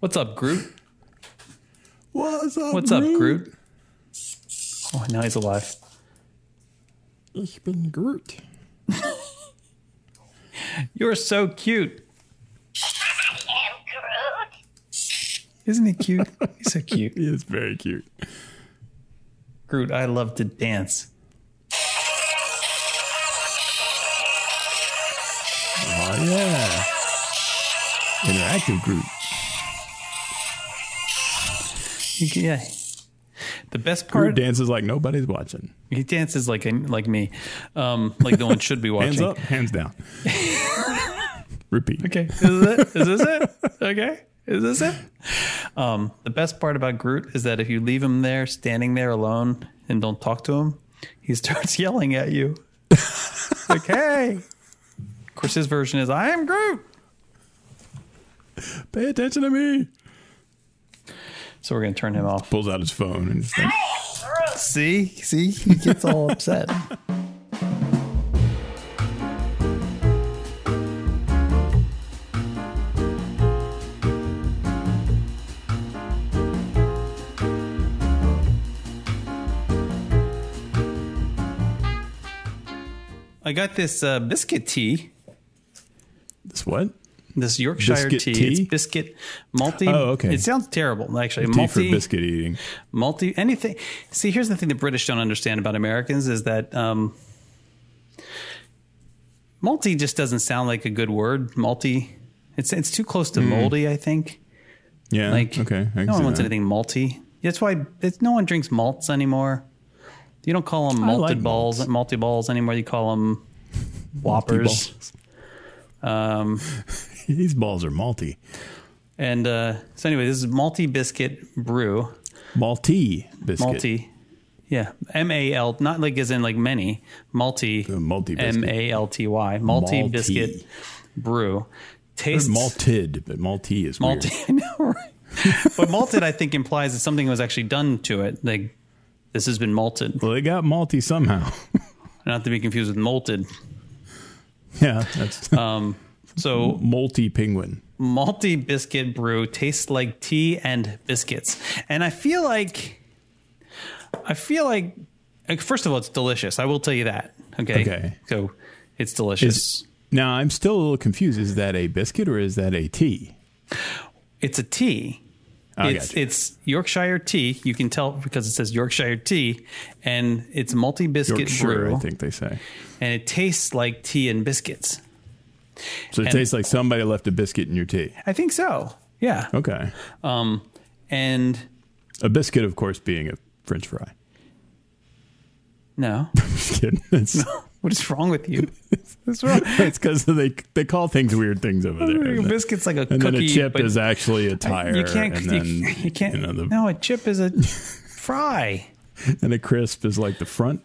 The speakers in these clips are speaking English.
What's up, Groot? What's up? What's up, Groot? Oh, now he's alive. Ich bin Groot. You're so cute. I am Groot. Isn't he cute? He's so cute. He is very cute. Groot, I love to dance. Oh yeah. Interactive Groot. Yeah. The best part Groot dances like nobody's watching. he dances like like me, um, like no one should be watching. Hands up, hands down. Repeat. Okay, is this it? Is this it? Okay, is this it? Um, the best part about Groot is that if you leave him there, standing there alone, and don't talk to him, he starts yelling at you. like, hey. Of course, his version is, "I am Groot." Pay attention to me. So we're gonna turn him off. Pulls out his phone and just like, See, see, he gets all upset. I got this uh, biscuit tea, this what? This Yorkshire Biscuit tea. tea? It's biscuit multi. Oh, okay. It sounds terrible, actually. Tea multi for biscuit eating. multi anything see here's the thing the british don't understand about americans is that um multi just doesn't sound like a good word multi it's it's too close to moldy i think Yeah. like okay. No one wants that. anything malty that's why it's, no one drinks malts anymore you don't call them malted like balls malts. multi balls anymore you call them whoppers um These balls are malty. and uh so anyway this is multi biscuit brew Malty biscuit. multi yeah m-a-l not like as in like many multi The multi m-a-l-t-y multi Malty. biscuit brew tastes malted, but malty is malty. I know, right? but malted i think implies that something was actually done to it like this has been malted Well, they got malty somehow. not to be confused with malted yeah, that's um so multi penguin. Multi biscuit brew tastes like tea and biscuits and i feel like i feel like first of all it's delicious i will tell you that okay Okay. so it's delicious Now I'm still a little confused. Is that a biscuit or is that a tea? it's a tea I it's gotcha. it's yorkshire tea you can tell because it says yorkshire tea and it's multi biscuit brew I think they say. and it tastes like tea and biscuits So it And- tastes like somebody left a biscuit in your tea. i think so yeah Okay. um and A biscuit, of course, being a French fry. no Just kidding. It's, what is wrong with you what's wrong it's because they they call things weird things over there. a biscuit's like a and cookie then a chip is actually a tire. you can't and you, then you can't know, the, no a chip is a fry and a crisp is like the front,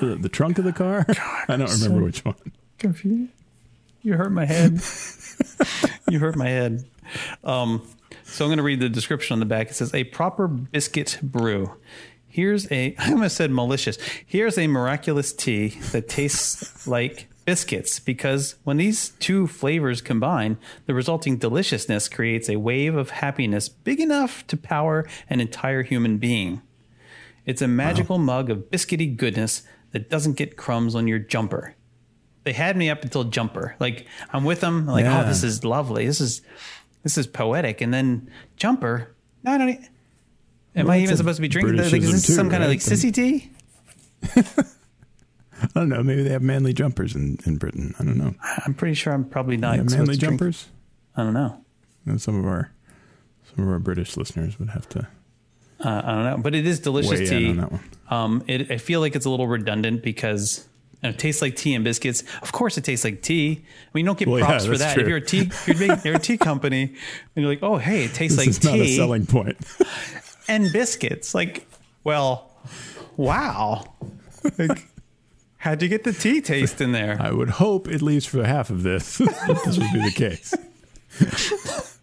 the, the trunk of the car. I don't remember which one. confused. You hurt my head. you hurt my head. Um, so I'm going to read the description on the back. It says a proper biscuit brew. Here's a I almost said malicious. Here's a miraculous tea that tastes like biscuits because when these two flavors combine, the resulting deliciousness creates a wave of happiness big enough to power an entire human being. It's a magical mug of biscuity goodness that doesn't get crumbs on your jumper. They had me up until jumper. Like I'm with them. Like Yeah. oh, this is lovely. This is this is poetic. And then jumper. No, I don't. Am Well, I even supposed to be drinking? Like, is this too, some kind of right? like sissy tea? I don't know. Maybe they have manly jumpers in, in Britain. I don't know. I'm pretty sure I'm probably not. Have manly to drink- jumpers. I don't know. And some of our some of our British listeners would have to Uh, I don't know, but it is delicious tea. on that one. Um, it, I feel like it's a little redundant because know, it tastes like tea and biscuits. Of course, it tastes like tea. I mean, you don't get Well, yeah, props for that. true. If you're a tea, you're, big, you're a tea company, and you're like, oh, hey, it tastes This like is not a tea selling point. and biscuits. Like, well, wow. Like, how'd you get the tea taste in there? I would hope, at least for half of this, this would be the case.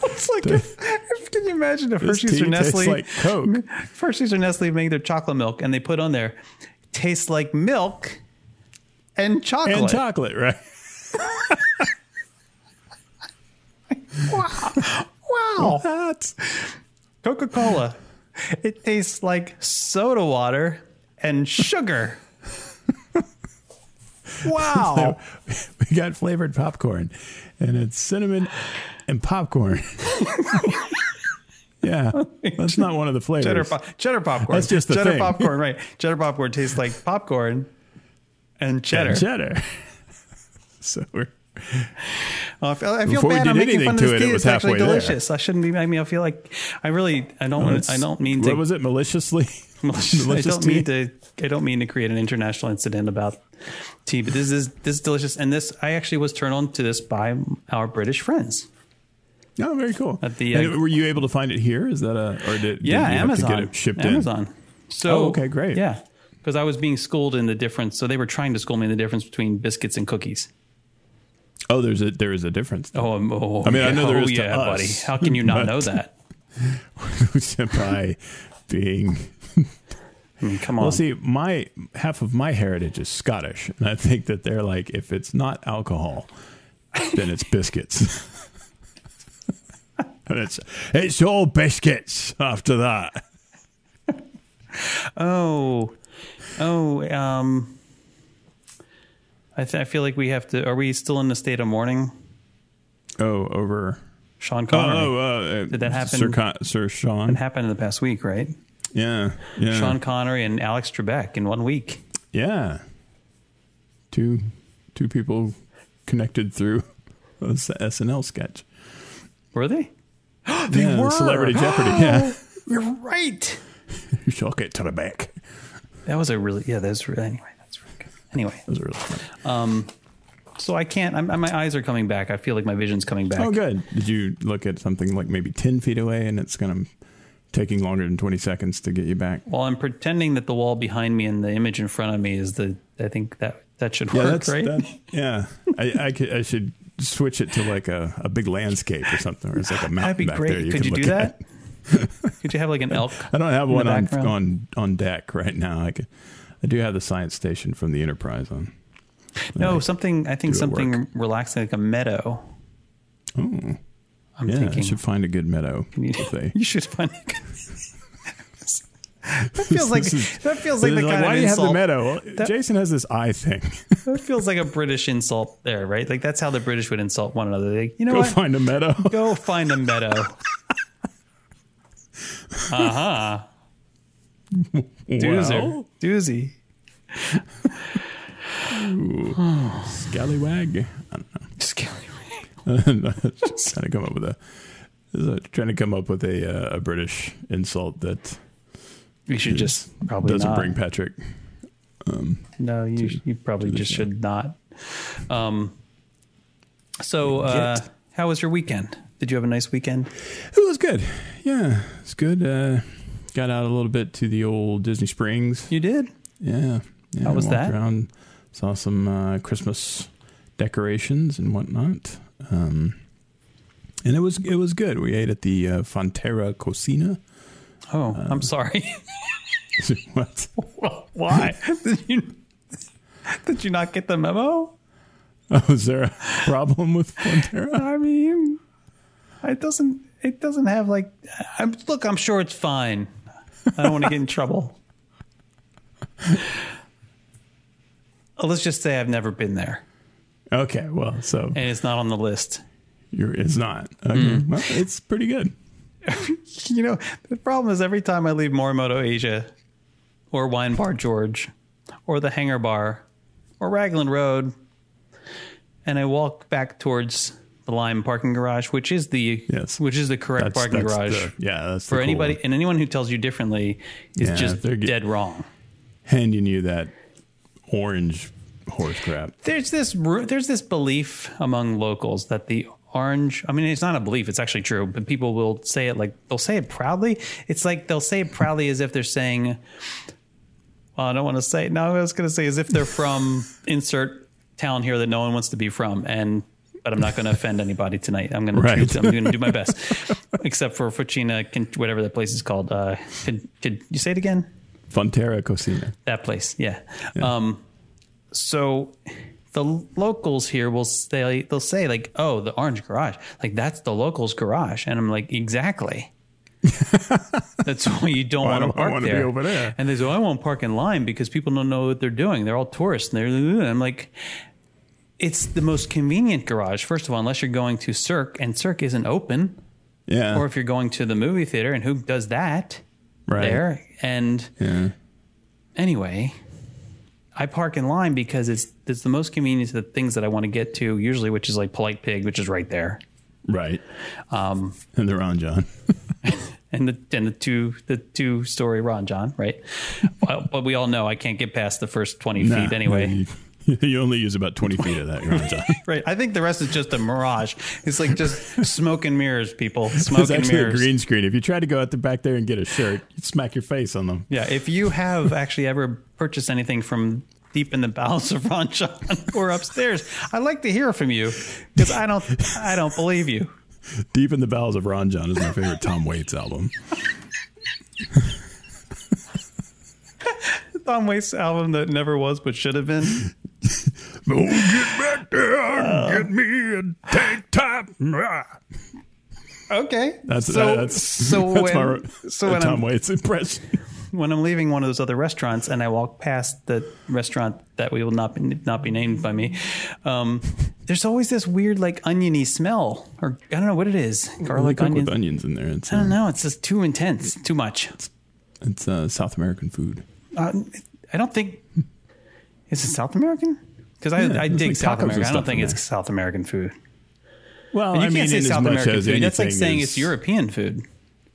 It's like, if, if, can you imagine if Hershey's or Nestle, like Coke. Hershey's or Nestle make their chocolate milk and they put on there, tastes like milk and chocolate. And chocolate, right? wow. Wow. What? Coca Cola. It tastes like soda water and sugar. wow. We got flavored popcorn, and it's cinnamon and popcorn. yeah, that's not one of the flavors. Cheddar, po- cheddar popcorn. That's just the cheddar thing. popcorn, right? Cheddar popcorn tastes like popcorn and cheddar. And cheddar. so we're Oh, I feel, I feel bad. I'm making fun of to this it, it It's actually halfway there. delicious. I shouldn't be. I mean, I feel like I really. I don't. It's- I don't mean What was it? Maliciously. malicious. I don't tea? mean to. I don't mean to create an international incident about tea, but this is this is delicious. And this, I actually was turned on to this by our British friends. Oh, very cool. At the, uh, were you able to find it here? Is that a or did, did Yeah, have Amazon. to get it shipped in? Amazon. So Oh, okay, great. Yeah, because I was being schooled in the difference. So they were trying to school me in the difference between biscuits and cookies. Oh, there's a there is a difference. Oh, oh I mean, I know there is oh, yeah, buddy. How can you not know that? by being I mean, come on. Well, see, my half of my heritage is Scottish, and I think that they're like, if it's not alcohol, then it's biscuits. and it's it's all biscuits after that. Oh, oh. Um, I th- I feel like we have to. Are we still in the state of mourning, Oh, over. Sean Oh, Connery? oh uh, Did that happen? Sir, Con- Sir Sean? It happened in the past week, right? Yeah, yeah, Sean Connery and Alex Trebek in one week. yeah. Two two people connected through a SNL sketch. Were they? they were. Celebrity Jeopardy. Yeah, You're right. you shall get to the back. That was a really yeah. That's really anyway. That's really good. Anyway, Those are really funny. Um, so I can't. I'm, my eyes are coming back. I feel like my vision's coming back. Oh, good. Did you look at something like maybe 10 feet away and it's going to taking longer than 20 seconds to get you back? Well, I'm pretending that the wall behind me and the image in front of me is the. I think that that should Yeah, work, that's right? that, yeah. I, I, could, I should switch it to like a, a big landscape or something, or it's like a mountain That'd be back great. there. Could you do that? at. Could you have like an elk? I don't have one on, on on deck right now. I, could, I do have the science station from the Enterprise on. No, something. I think something relaxing, like a meadow. Oh, I'm yeah. I thinking should find a good meadow. you, you should find. A that feels like is- that feels like the kind why of do you have the meadow? That- Jason has this eye thing. That feels like a British insult there, right? Like that's how the British would insult one another. You know Go what? find a meadow. Go find a meadow. Uh huh. Doozer. Well, Doozy. scallywag. I don't know. Scallywag. just trying to come up with a, just trying to come up with a uh, a British insult that We should just probably doesn't not. bring Patrick. no, you you probably just show. should not. Um. So, uh, Get. how was your weekend? Did you have a nice weekend? It was good. Yeah, it's good. Uh, got out a little bit to the old Disney Springs. You did. Yeah. yeah How was that? Around, saw some uh, Christmas decorations and whatnot. Um, and it was it was good. We ate at the uh, Frontera Cocina. Oh, Uh, I'm sorry. what? Why did you did you not get the memo? Oh, is there a problem with Fonterra? I mean, it doesn't. It doesn't have like. I'm look. I'm sure it's fine. I don't want to get in trouble. Uh, Let's just say I've never been there, Okay, well, so and it's not on the list. you're, it's not. Okay, Mm. well, it's pretty good. You know, the problem is every time I leave Morimoto Asia, or Wine Bar George, or the Hangar Bar, or Raglan Road, and I walk back towards the Lime parking garage, which is the Yes. which is the correct That's, parking that's garage. the- yeah, that's for cool anybody one. and anyone who tells you differently is Yeah, just they're dead wrong. handing you that orange horse crap. There's this there's this belief among locals that the orange I mean it's not a belief it's actually true but people will say it like they'll say it proudly it's like they'll say it proudly as if they're saying well I don't want to say no I was going to say as if they're from insert town here that no one wants to be from and but I'm not going to offend anybody tonight I'm going Right. to I'm going to do my best except for Fucina whatever that place is called uh could, could you say it again Frontera Cocina. that place yeah, um so the locals here will say they'll say like, "Oh, the orange garage, like that's the locals' garage," and I'm like, "Exactly." that's why you don't Why want to park be there. over there? And they say, "Oh, "I won't park in Lime because people don't know what they're doing. They're all tourists." And they're, I'm like, "It's the most convenient garage. First of all, unless you're going to Cirque, and Cirque isn't open, Yeah. or if you're going to the movie theater, and who does that right. there?" And Yeah. anyway, I park in Lime because it's it's the most convenient to the things that I want to get to usually, which is like Polite Pig, which is right there, Right. um, And they're on, John. and the and the two the two story Ron Jon, right? well, but we all know I can't get past the first twenty Nah, feet anyway. no, you, you only use about 20 feet of that, on, John. Right. I think the rest is just a mirage. It's like just smoke and mirrors, people. Smoke It's and actually a mirrors. green screen. If you try to go out the back there and get a shirt, you'd smack your face on them. Yeah. If you have actually ever purchased anything from deep in the bowels of Ron Jon or upstairs, I'd like to hear from you because I don't I don't believe you. Deep in the Bowels of Ron Jon is my favorite Tom Waits album. Tom Waits album that never was but should have been. Oh, get back there and get me a tank top. Okay. That's so. that's so that's when, my so when Tom I'm, Waits impression. when I'm leaving one of those other restaurants and I walk past the restaurant that we will not be, not be named by me, um, there's always this weird like oniony smell, or I don't know what it is. Garlic Cook onion. with onions in there. It's I don't uh, know. It's just too intense. Too much. it's uh, South American food. Uh, I don't think. Is it South American? Because I, Yeah, I dig like South and American. I don't think it's. South American food. Well, You I can't mean, say South American food. That's like saying is- it's European food.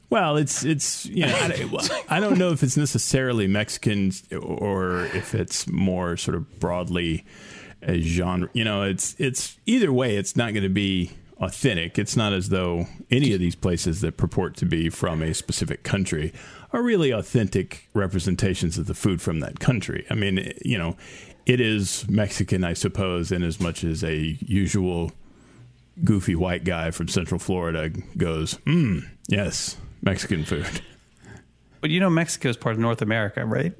Well, it's it's you know I, I don't know if it's necessarily Mexican or if it's more sort of broadly a genre. You know, it's it's either way. It's not going to be authentic. It's not as though any of these places that purport to be from a specific country are really authentic representations of the food from that country. I mean, you know, it is Mexican, I suppose, in as much as a usual goofy white guy from Central Florida goes, hmm, yes, Mexican food. But you know, Mexico is part of North America, right?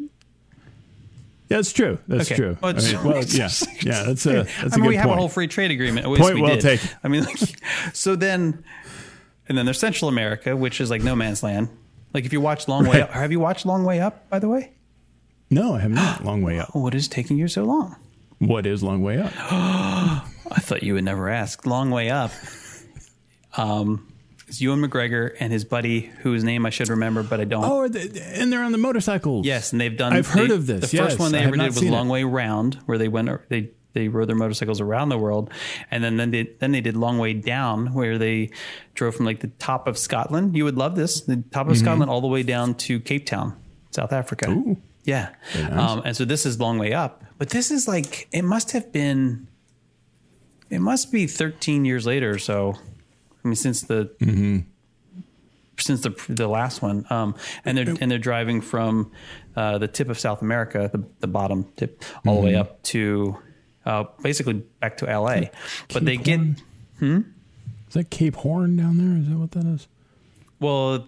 That's true. That's Okay. true. Well, I mean, well, yeah, yeah. That's a that's I a mean, good we have point. a whole free trade agreement. At least Point we well did. taken. I mean, like, so then, and then there's Central America, which is like no man's land. Like if you watch Long Way Right. Up, have you watched Long Way Up? By the way, no, I have not. Long way up. what is taking you so long? What is long way up? I thought you would never ask. Long Way Up. Um, it's Ewan McGregor and his buddy, whose name I should remember, but I don't. Oh, the, and they're on the motorcycles. Yes, and they've done. I've heard of this, The first one they I ever did was Long it. Way Round, where they went. They they rode their motorcycles around the world, and then then they then they did Long Way Down, where they drove from like the top of Scotland. You would love this, the top of Scotland, all the way down to Cape Town, South Africa. Mm-hmm. Ooh. Yeah, nice. um, and so this is Long Way Up, but this is like it must have been. It must be 13 years later or so. I mean, since the Mm-hmm. since the the last one, um, and they're and they're driving from uh, the tip of South America, the the bottom tip, all Mm-hmm. the way up to uh, basically back to L.A. but they get Horn? Is that Cape Horn down there? Is that what that is? well.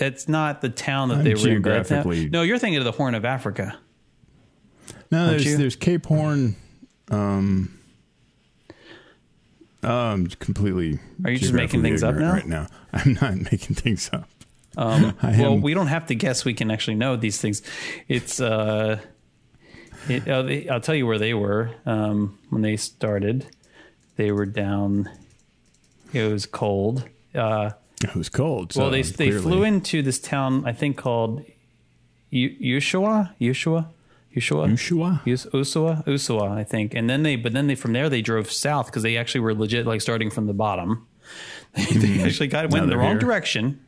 It's not the town that I'm they were in. That- geographically- No, you're thinking of the Horn of Africa. No, there's you? there's Cape Horn. Um, I'm completely. Are you just making things up now? Right now, I'm not making things up. Um, well, am- we don't have to guess. We can actually know these things. It's. Uh, it, uh, they, I'll tell you where they were um, when they started. They were down. It was cold. Uh, It was cold. well, so they they clearly- flew into this town. I think called U- Ushua. Ushua. Ushua. Ushua? Usua. Usua. I think. And then they, but then they from there they drove south because they actually were legit like starting from the bottom. they actually got went in the wrong here. direction,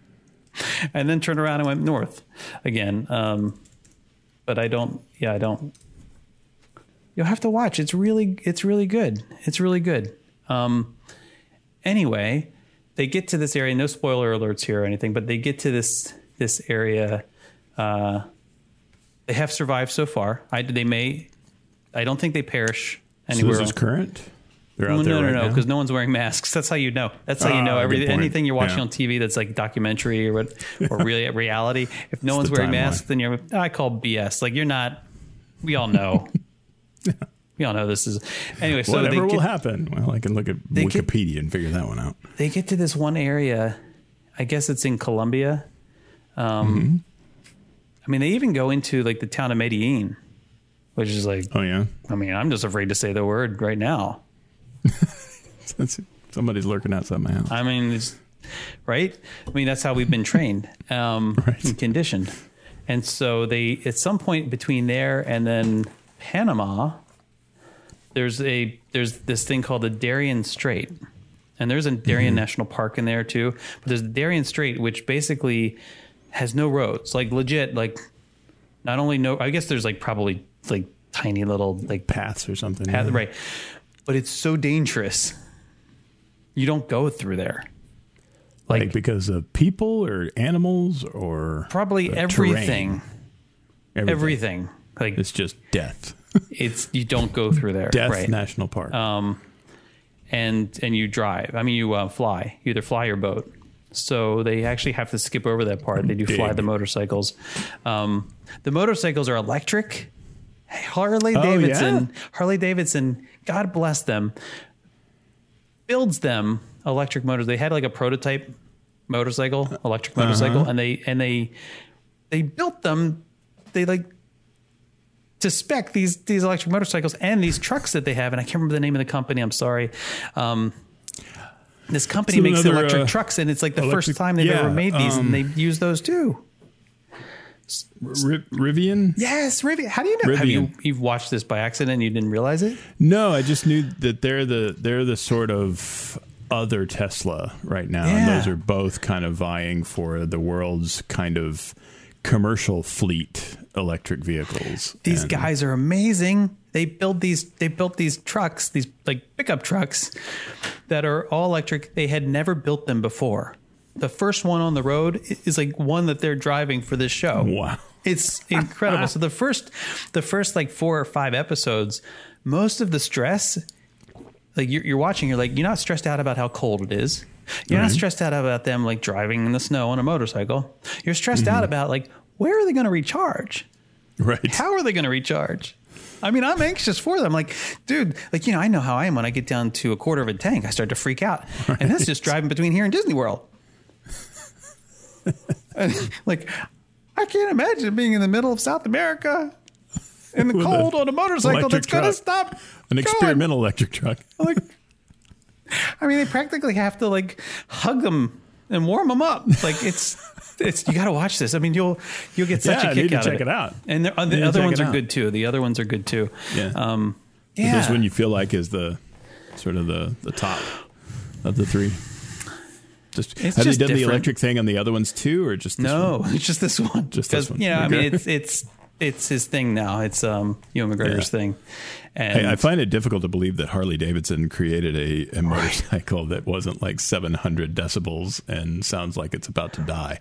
and then turned around and went north again. Um, but I don't. Yeah, I don't. You'll have to watch. It's really, it's really good. It's really good. Um, anyway, they get to this area. No spoiler alerts here or anything, but they get to this this area. Uh, they have survived so far. I they may. I don't think they perish So this is current. They're out Well, there no, no, right no, now? because no one's wearing masks. That's how you know. That's how you Ah, know everything. Anything you're watching Yeah. on TV that's like documentary or what, or really reality. If no one's wearing timeline. masks, then you're. I call BS. Like you're not. We all know. We all know this is anyway. So Whatever they will get, happen. Well, I can look at They get- Wikipedia and figure that one out. they get to this one area. I guess it's in Colombia. Um, Mm-hmm. I mean, they even go into like the town of Medellin, which is like, Oh yeah, I mean, I'm just afraid to say the word right now. Somebody's lurking outside my house. I mean, it's, right? I mean, that's how we've been trained um, Right. and conditioned. And so they, at some point between there and then Panama, there's a there's this thing called the Darien Strait, and there's a Darien National Park in there too. But there's the Darien Strait, which basically has no roads, like legit, like not only no. I guess there's like probably like tiny little like Paths or something. path, yeah. right, but it's so dangerous. You don't go through there. Like, Like, because of people or animals or probably the everything, everything. Like It's just death. it's you don't go through there. Death right. National Park. um, and and you drive. I mean, you uh, fly. You either fly or boat. So they actually have to skip over that part. They do fly the motorcycles. Um, the motorcycles are electric. Harley Oh, Davidson. Harley Davidson. God bless them. Builds them electric motors. They had like a prototype motorcycle, electric Uh-huh. motorcycle, and they and they they built them. They like to spec these these electric motorcycles and these trucks that they have, and I can't remember the name of the company. I'm sorry. Um, this company So makes another, electric uh, trucks, and it's like the electric- first time they've yeah, ever made these, um, and they use those too. Riv- Rivian? Yes, Rivian. How do you know? Have you you've watched this by accident and you didn't realize it? No, I just knew that they're the they're the sort of other Tesla right now. And those are both kind of vying for the world's kind of commercial fleet electric vehicles. These And- guys are amazing. They build these. They built these trucks, these like pickup trucks, that are all electric. They had never built them before. The first one on the road is like one that they're driving for this show. Wow. It's incredible. so the first, the first like four or five episodes, most of the stress, like you're, you're watching, you're like, you're not stressed out about how cold it is. You're not stressed out about them like driving in the snow on a motorcycle. You're stressed Mm-hmm. out about like where are they going to recharge? Right. How are they going to recharge? I mean, I'm anxious for them. Like, dude, like you know, I know how I am when I get down to a quarter of a tank. I start to freak out, and that's just driving between here and Disney World. And, like, I can't imagine being in the middle of South America in the With cold on a motorcycle that's going to stop. An going. experimental electric truck. Like, I mean, they practically have to like hug them and warm them up. Like it's. It's you got to watch this. I mean, you'll you'll get such Yeah, a kick out check of it. it out. And the, Need the other ones are good too. The other ones are good too. Yeah. Um, This yeah. is when you feel like is the sort of the the top of the three. Just have just they done the electric thing on the other ones too, or just this no, one? it's just this one. Just this one. Yeah, I mean, it's it's it's his thing now. It's um Ewan McGregor's Yeah. thing. And Hey, I find it difficult to believe that Harley Davidson created a, a motorcycle that wasn't like 700 decibels and sounds like it's about to die.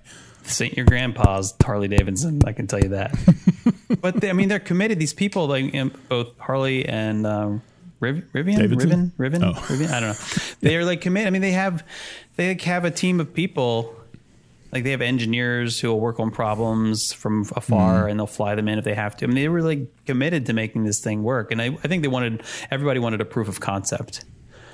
This ain't your grandpa's Harley Davidson. I can tell you that. but they, I mean, they're committed. These people, like um, both Harley and um, Riv, Rivian, Davidson? Riven, Riven, Oh. Rivian. I don't know. They are like committed. I mean, they have they like have a team of people. Like they have engineers who will work on problems from afar, Mm-hmm. and they'll fly them in if they have to. I mean, they were like committed to making this thing work, and I, I think they wanted everybody wanted a proof of concept.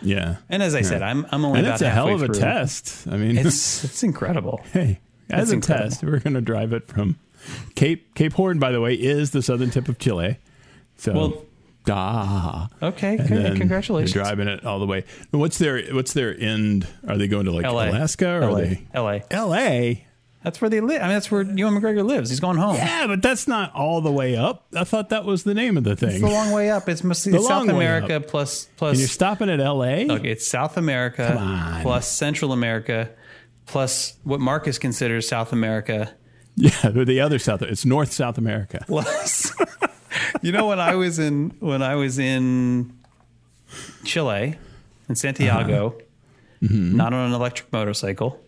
Yeah. And as I said, I'm I'm only and about it's a hell of a through. test. I mean, It's it's incredible. hey, as a incredible. test, we're going to drive it from Cape Cape Horn. By the way, is the southern tip of Chile. So, Well, ah, Okay, good. congratulations. They're driving it all the way. What's their What's their end? Are they going to like LA. Alaska or LA. are they LA. L.A.? That's where they live. I mean, that's where Ewan McGregor lives. He's going home. Yeah, but that's not all the way up. I thought that was the name of the thing. It's the long way up. It's mostly The South America plus plus and you're stopping at L.A. Okay, it's South America plus Central America plus what Marcus considers South America Yeah, the other South. It's North South America. plus. you know when I was in when I was in Chile in Santiago, Uh-huh. Mm-hmm. not on an electric motorcycle.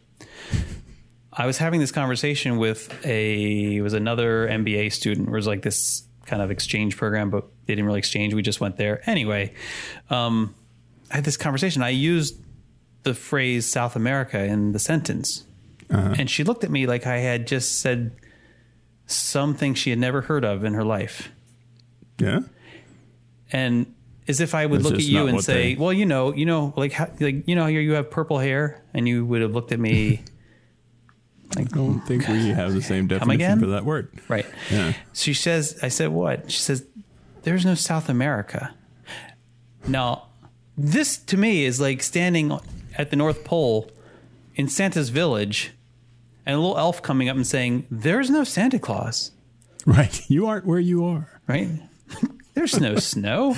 I was having this conversation with a it was another MBA student. It was like this kind of exchange program, but they didn't really exchange. We just went there anyway. Um, I had this conversation. I used the phrase South America in the sentence, uh-huh. and she looked at me like I had just said something she had never heard of in her life. Yeah. And as if I would That's look at you and say, they- "Well, you know, you know, like, how, like you know, you you have purple hair," and you would have looked at me, like, I don't think we have the same definition for that word. right? Yeah. She says, "I said what?" She says, "There's no South America." Now, this to me is like standing at the North Pole in Santa's village, and a little elf coming up and saying, "There's no Santa Claus." Right. You aren't where you are. right? There's no snow.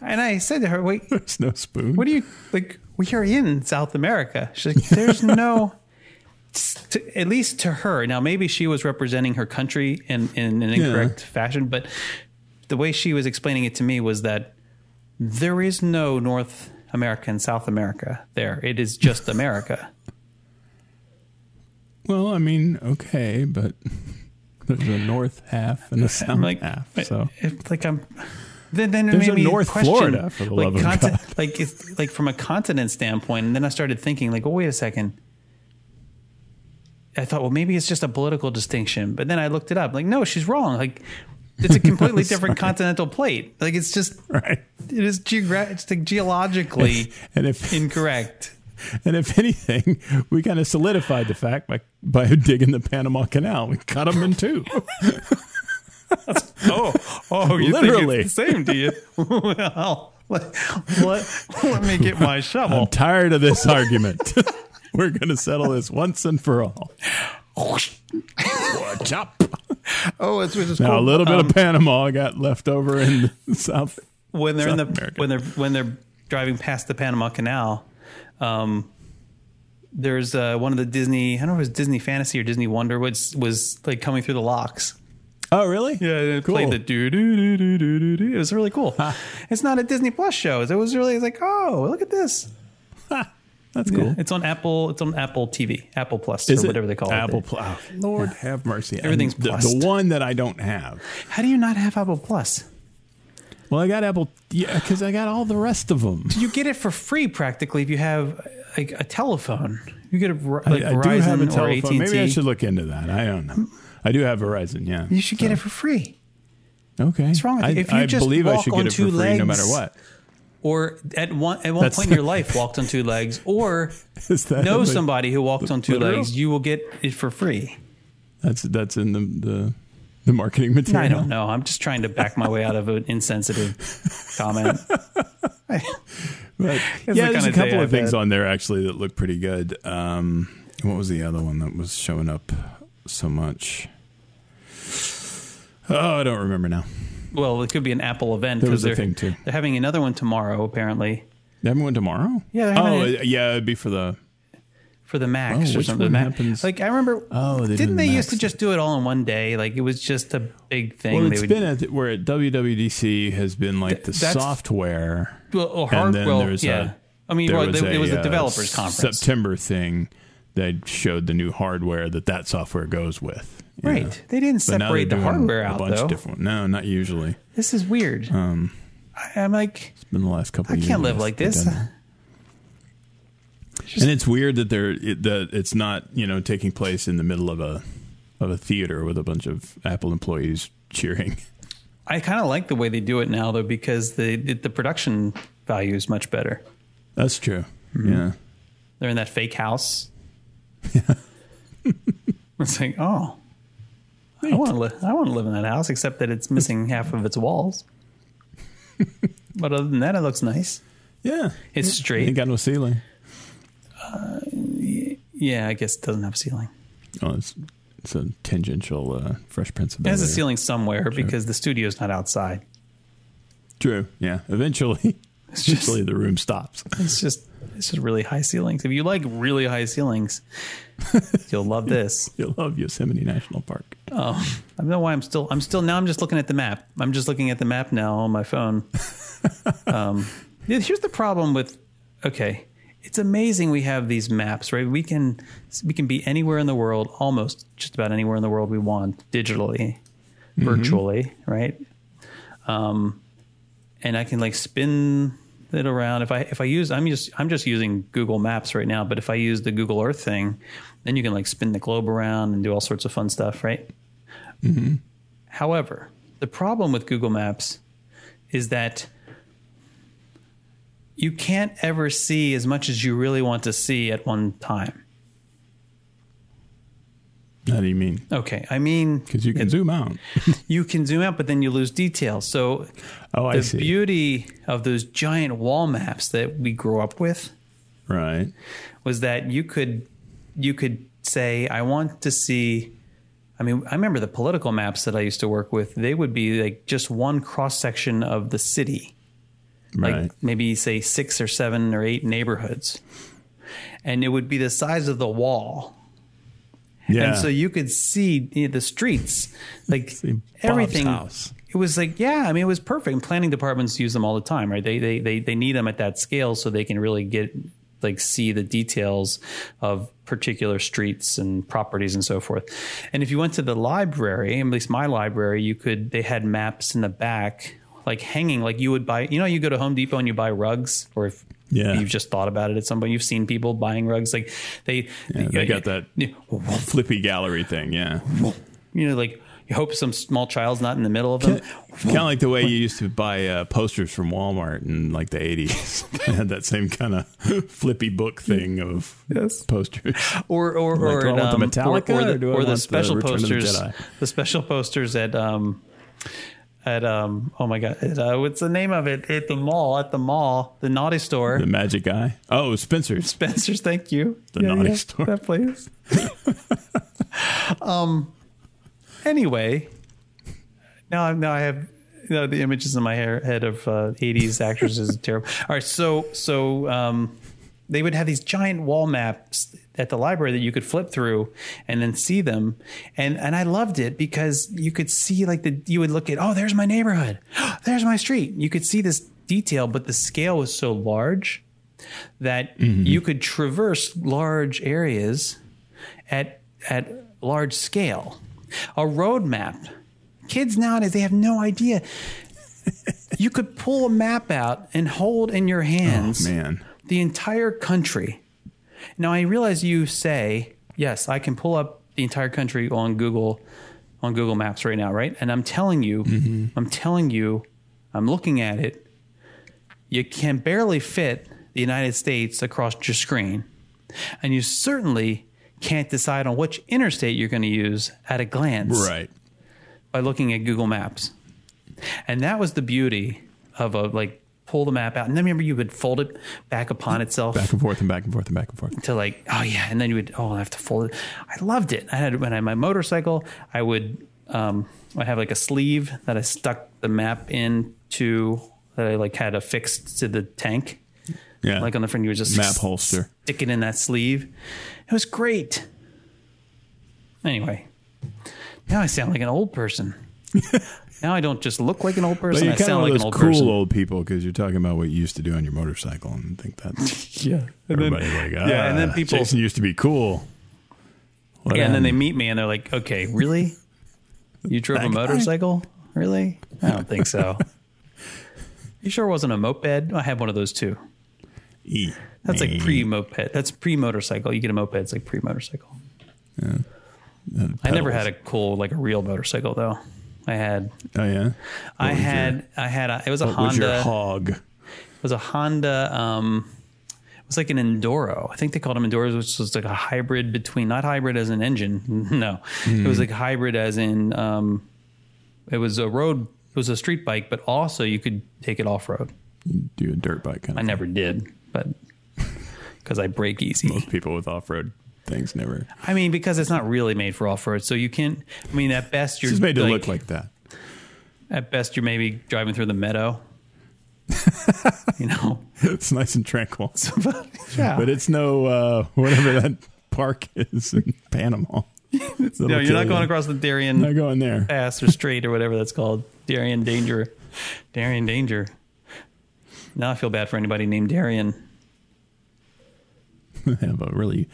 And I said to her, wait, There's no spoon. what do you like? We are in South America. She's like, there's no, to, at least to her. Now, maybe she was representing her country in, in an incorrect fashion, but the way she was explaining it to me was that there is no North America and South America there. It is just America. Well, I mean, okay, but there's a north half and a south like, half. So if, like I'm. Then, then it There's made a North question, Florida, for the like, love of God. like, it's, like from a continent standpoint, and then I started thinking, like, oh, wait a second. I thought, well, maybe it's just a political distinction, but then I looked it up. Like, no, she's wrong. Like, it's a completely different continental plate. Like, it's just, right. it is geogra- it's like geologically And if incorrect. and if anything, we kind of solidified the fact by by digging the Panama Canal. We cut them in two. Oh, oh, you Literally. think it's the same, do you? well, let, let, let me get my shovel. I'm tired of this argument. We're going to settle this once and for all. What's up? Oh, it's just Now, a little bit Um, of Panama got left over in the South. when they're in the America. when they're when they're driving past the Panama Canal. Um, there's uh, one of the Disney. I don't know if it was Disney Fantasy or Disney Wonder was was like coming through the locks. Oh, really? Yeah, it Cool. played the do do do do do do do. It was really cool. It's not a Disney Plus show. It was really like, oh, look at this. That's cool. Yeah, it's on Apple. It's on Apple TV, Apple Plus, Is or it whatever they call Apple it. Apple Plus. Oh, Lord have mercy. Everything's And the, the one that I don't have. How do you not have Apple Plus? Well, I got Apple, yeah, because I got all the rest of them. You get it for free practically if you have like a telephone. You get a like I, I Verizon do have a or telephone. AT&T. Maybe I should look into that. I don't know. I do have Verizon. Yeah. You should get it for free. Okay. What's wrong with I, you? If you I just believe I walk should on get it for two free no matter what. Or at one at one That's- point in your life walked on two legs, or know somebody who walked on two literal? legs, you will get it for free. That's that's in the the, the marketing material. I don't know. I'm just trying to back my way out of an insensitive comment. But, the yeah, there's a couple of things on there actually that look pretty good. Um, what was the other one that was showing up so much? Oh, I don't remember now. Well, it could be an Apple event There was they're, a thing too. they're having another one tomorrow, apparently, They having one tomorrow? Yeah, Oh, it- yeah, it'd be for the. for the Macs Oh, or something. Mac- happens- Like I remember, Oh, they didn't the they used to just do it all in one day? Like it was just a big thing. Well, They it's would- been at where at WWDC has been like the software. well, or and then well, there's yeah. a- I mean, well, was it was a, a developers uh, conference, September thing that showed the new hardware that that software goes with. Right? know. They didn't But now separate the doing hardware a out bunch though. different. No, not usually. This is weird. Um, I, I'm like, it's been the last couple. I of years can't live like they've this. done that. and it's weird that they're it, that it's not you know taking place in the middle of a of a theater with a bunch of Apple employees cheering. I kind of like the way they do it now, though, because the the production value is much better. That's true. Mm-hmm. Yeah. They're in that fake house. it's like, oh, I want to live. I want to live in that house, except that it's missing half of its walls. but other than that, it looks nice. Yeah. It's straight. Ain't got no ceiling. Yeah, I guess it doesn't have a ceiling. Oh, it's it's a tangential uh, Fresh Prince of It has a ceiling somewhere because the studio's not outside. True. Yeah. Eventually, just- eventually the room stops. It's just it's just really high ceilings. If you like really high ceilings, you'll love this. You'll love Yosemite National Park. Oh, I don't know why I'm still. I'm still now. I'm just looking at the map. I'm just looking at the map now on my phone. um, here's the problem with. Okay, it's amazing we have these maps, right? We can we can be anywhere in the world, almost just about anywhere in the world we want, digitally, virtually, right? Um, and I can like spin it around. If I if I use, I'm just I'm just using Google Maps right now. But if I use the Google Earth thing, then you can like spin the globe around and do all sorts of fun stuff, right? Mm-hmm. However, the problem with Google Maps is that you can't ever see as much as you really want to see at one time. How do you mean? Okay, I mean Because you can zoom out. you can zoom out, but then you lose details. So Oh, I the beauty of those giant wall maps that we grew up with right. was that you could you could say I want to see I mean I remember the political maps that I used to work with they would be like just one cross section of the city. Like maybe say 6 or 7 or 8 neighborhoods. And it would be the size of the wall. Yeah. and so you could see you know, the streets. Like everything house. it was like yeah i mean it was perfect. And planning departments use them all the time right? They, they they they need them at that scale so they can really get like see the details of particular streets and properties and so forth and if you went to the library at least my library you could they had maps in the back like hanging like you would buy you know you go to home depot and you buy rugs or if Yeah. you've just thought about it at some point you've seen people buying rugs like they Yeah, they got that yeah, flippy gallery thing. Yeah. you know, like you hope some small child's not in the middle of them. kind of like the way you used to buy uh, posters from Walmart in like the 80s. they had that same kind of flippy book thing of Yes. posters. Or or Like, or, do I at, want the um, Metallica or, or or the, I or the want the special of the posters, Jedi? the special posters at um at um oh my god, at, uh, what's the name of it? At the mall, at the mall, the naughty store. The Magic Guy. Oh, Spencer's. Spencer's, thank you. The naughty store. That place. um. Anyway, now I now I have you know, the images in my hair, head of uh, '80s actresses is terrible. All right, so so um, they would have these giant wall maps at the library that you could flip through and then see them, and and I loved it because you could see like the you would look at oh there's my neighborhood, there's my street. You could see this detail, but the scale was so large that you could traverse large areas at at large scale. A road map. Kids nowadays they have no idea. you could pull a map out and hold in your oh, hands Oh, man. the entire country. Now I realize you say, yes, I can pull up the entire country on Google on Google Maps right now, right? And I'm telling you, mm-hmm. I'm telling you, I'm looking at it. You can barely fit the United States across your screen. And you certainly can't decide on which interstate you're going to use at a glance Right. by looking at Google Maps. And that was the beauty of a like pull the map out. And then remember you would fold it back upon itself Back and forth and back and forth and back and forth. to like, oh yeah, and then you would, oh, I have to fold it. I loved it. I had when I had my motorcycle, I would, um, I have like a sleeve that I stuck the map into that I like had affixed to the tank. Yeah. Like on the front, you would just Map holster. stick it in that sleeve. It was great. Anyway, now I sound like an old person. now I don't just look like an old But person. you're I kind sound one like of an those old cool person. old people because you're talking about what you used to do on your motorcycle and think that's yeah. And then, like, ah, yeah, and then people- Jason used to be cool. What yeah, and then they meet me and they're like, "Okay, really? You drove a guy? motorcycle? Really? I don't think so." you sure wasn't a moped? Bed? I have one of those too. E. That's like pre moped. That's pre motorcycle. You get a moped, it's like pre motorcycle. Uh, I never had a cool like a real motorcycle though. I had Oh yeah. I was your- had I had a, it was a What was your Honda. hog? It was a Honda. Um, it was like an Enduro. I think they called them Enduros, which was like a hybrid between not hybrid as an engine. No, it was like hybrid as in um, it was a road. It was a street bike, but also you could take it off road. Do a dirt bike kind I of. never did, but because I break easy. Most people with off road things never. I mean, because it's not really made for off road, so you can't. I mean, at best you're It's just made to look like that. At best, you're maybe driving through the meadow. you know, It's nice and tranquil, yeah. but it's no uh, whatever that park is in Panama. no, you're not going across the Darien Not going there. Pass or Strait or whatever that's called. Darien Danger. Darien Danger. Now I feel bad for anybody named Darien. They have a really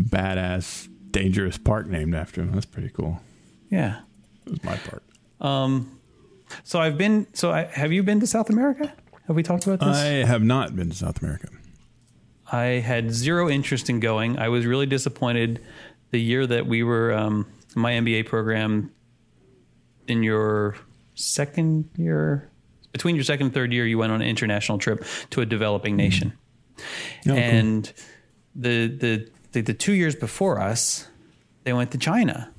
badass, dangerous park named after him. That's pretty cool. Yeah. It was my park. Um. So I've been. So I, have you been to South America? Have we talked about this? I have not been to South America. I had zero interest in going. I was really disappointed the year that we were um, my MBA program in your second year, between your second and third year, you went on an international trip to a developing nation. Oh, cool. The, the the the two years before us, they went to China,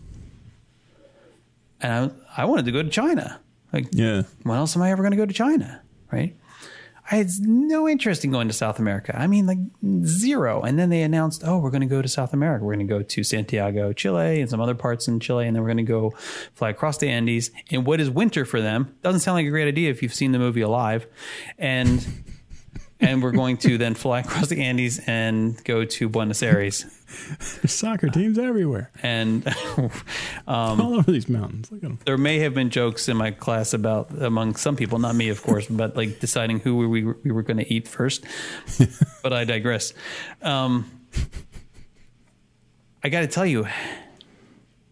and I I wanted to go to China. Like, yeah. when else am I ever going to go to China? Right. I had no interest in going to South America. I mean, like zero. And then they announced, oh, we're going to go to South America. We're going to go to Santiago, Chile, and some other parts in Chile. And then we're going to go fly across the Andes in what is winter for them. Doesn't sound like a great idea if you've seen the movie Alive. And. And we're going to then fly across the Andes and go to Buenos Aires. There's soccer teams everywhere. And All over these mountains. Look at them. there may have been jokes in my class about among some people, not me, of course, but like deciding who we we were going to eat first. but I digress. Um, I got to tell you,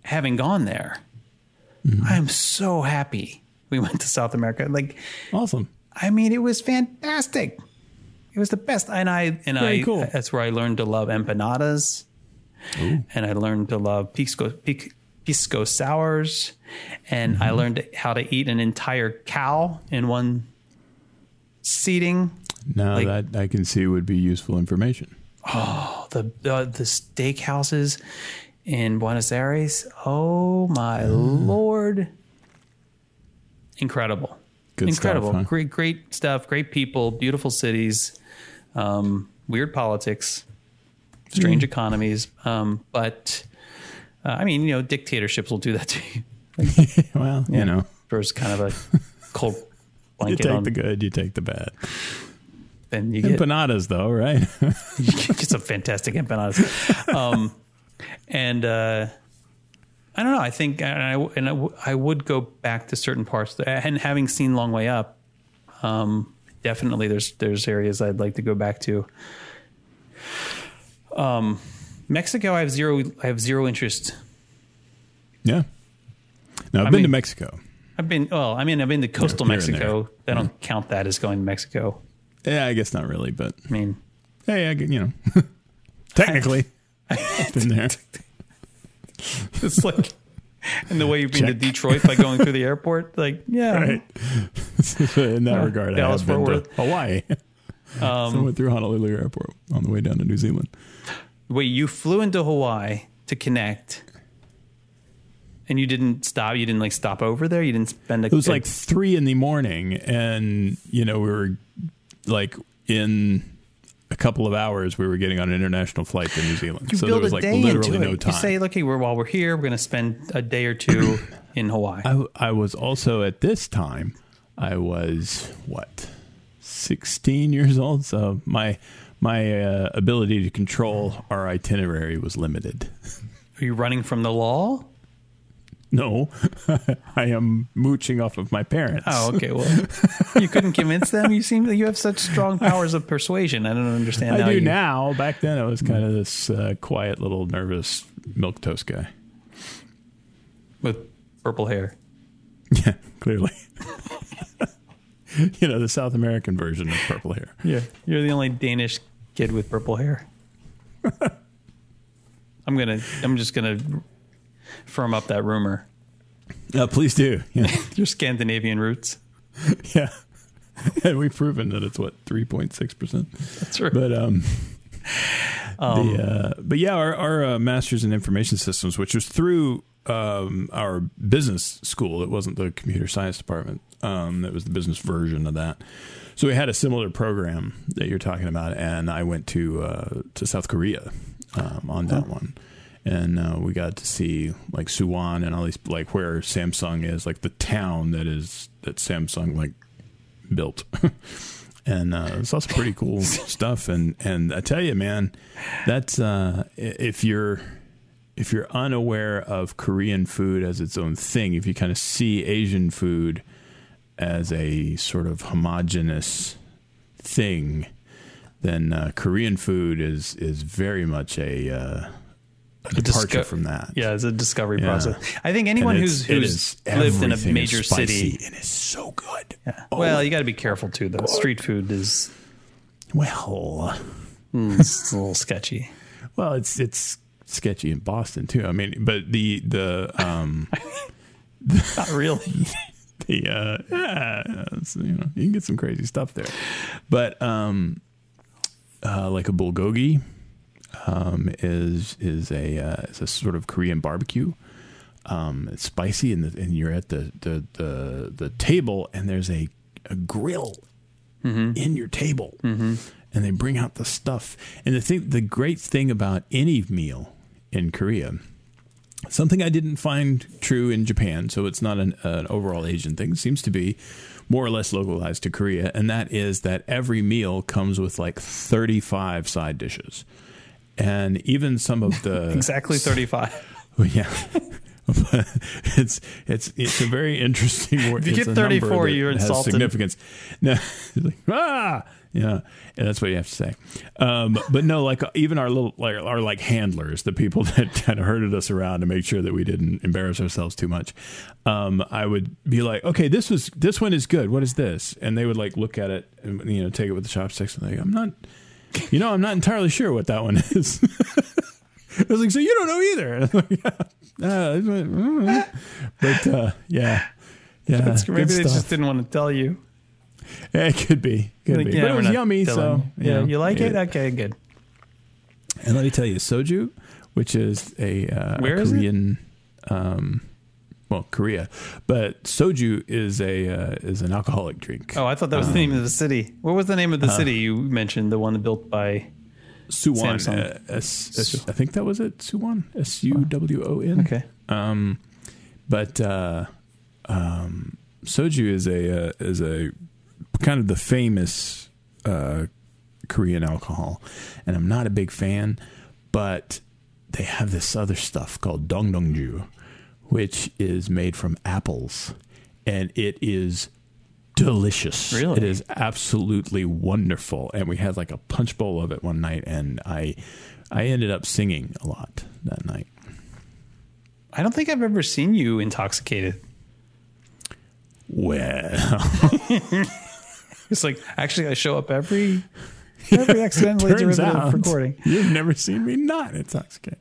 having gone there, I am so happy we went to South America. Like, Awesome. I mean, it was fantastic. It was the best, and I and Very I. cool. That's where I learned to love empanadas, and I learned to love pisco pic- pisco sours, and Mm-hmm. I learned how to eat an entire cow in one seating. Now Like- that I can see would be useful information. Oh, the the, the steakhouses in Buenos Aires. Oh my lord! Incredible. Good stuff, incredible huh? great great stuff great people beautiful cities um, weird politics strange economies um, but uh, i mean you know dictatorships will do that to you well, you know, there's kind of a cold blanket. you take on the good, you take the bad. then you get, Empanadas, though, right? you get some fantastic empanadas um, and uh, I don't know. I think, and I, and I, w- I would go back to certain parts. And having seen Long Way Up, um, definitely there's there's areas I'd like to go back to. Um, Mexico, I have zero. I have zero interest. yeah. Now, I've I been to Mexico. I've been. Well, I mean, I've been to coastal Mexico. I don't count that as going to Mexico. Yeah, I guess not really, but I mean, hey, I, get- you know, technically, I've been there. it's like. And the way you've been to Detroit by going through the airport, like yeah, Right. In that Uh, regard, Dallas, I have been Fort to Hawaii. so I went through Honolulu Airport on the way down to New Zealand. Wait, you flew into Hawaii to connect, and you didn't stop. You didn't like stop over there. You didn't spend a. It was like three in the morning, and you know we were like in a couple of hours we were getting on an international flight to New Zealand. you so there was a like day literally into it. no time. You say, "Okay, we're while we're here, we're going to spend a day or two in Hawaii." I, I was also at this time, I was what, 16 years old. So my my uh, ability to control our itinerary was limited. Are you running from the law? No, I am mooching off of my parents. Oh, okay. Well, you couldn't convince them. You seem that you have such strong powers of persuasion. I don't understand. I do you, now. Back then, I was kind of this uh, quiet little nervous milk toast guy. with purple hair. Yeah, clearly. you know the South American version of purple hair. Yeah, you're the only Danish kid with purple hair. I'm gonna. I'm just gonna firm up that rumor. Uh, please do. Yeah, Your Scandinavian roots. yeah. and we've proven that it's what three point six percent. That's right. But um, the uh, but yeah, our our uh, masters in information systems, which was through um, our business school, it wasn't the computer science department. Um, it was the business version of that. So we had a similar program that you're talking about, and I went to uh, to South Korea um, on that one, and uh, we got to see like Suwon and all these like where Samsung is, like the town that is that Samsung like built. and uh, it's also pretty cool stuff. And and I tell you, man, that's uh, if you're if you're unaware of Korean food as its own thing, if you kind of see Asian food as a sort of homogenous thing, then uh, Korean food is is very much a, uh, a departure disco- from that. Yeah, it's a discovery Yeah. process. I think anyone who's who's lived in a major city. and it's so good. Yeah. Oh well, you got to be careful too. Though street food is Well, mm, it's a little sketchy. Well, it's it's sketchy in Boston too. I mean, but the the um Not really. the uh, yeah, you know, you can get some crazy stuff there, but um, uh, like a bulgogi um, is is a uh, is a sort of Korean barbecue. Um, it's spicy, and, the, and you're at the, the the the table, and there's a a grill in your table, and they bring out the stuff. And the thing, the great thing about any meal in Korea something I didn't find true in Japan, so it's not an, an overall Asian thing. It seems to be more or less localized to Korea, and that is that every meal comes with like 35 side dishes. And even some of the Exactly 35. Well, yeah. It's it's it's a very interesting word. If you get 34, that you're has insulted. Significance. No, like, ah, yeah, and that's what you have to say. Um, but no, like even our little like our like handlers, the people that kind of herded us around to make sure that we didn't embarrass ourselves too much. Um, I would be like, okay, this was this one is good. What is this? And they would like look at it and you know take it with the chopsticks and they, I'm not, you know, I'm not entirely sure what that one is. I was like, so you don't know either. Uh, but uh, yeah, yeah, That's- Maybe they stuff. just didn't want to tell you. Yeah, it could be, could Like, be. yeah, but it was yummy. So you. yeah, know, you like it? yeah. Okay, good. And let me tell you, soju, which is a, uh, a is it? Korean, um, well, Korea, but soju is a uh, is an alcoholic drink. Oh, I thought that was the name of the city. What was the name of the city you mentioned? The one built by. Suwon. Samsung. Uh, S, S, I think that was it. Suwon. S U W O N. Okay. Um, but uh, um, soju is a uh, is a kind of the famous uh, Korean alcohol, and I'm not a big fan, but they have this other stuff called dongdongju, which is made from apples, and it is delicious. Really? it is absolutely wonderful. And we had like a punch bowl of it one night, and I I ended up singing a lot that night. I don't think I've ever seen you intoxicated. Well, It's like actually I show up every every accidentally turns derivative out recording. you've never seen me not intoxicated.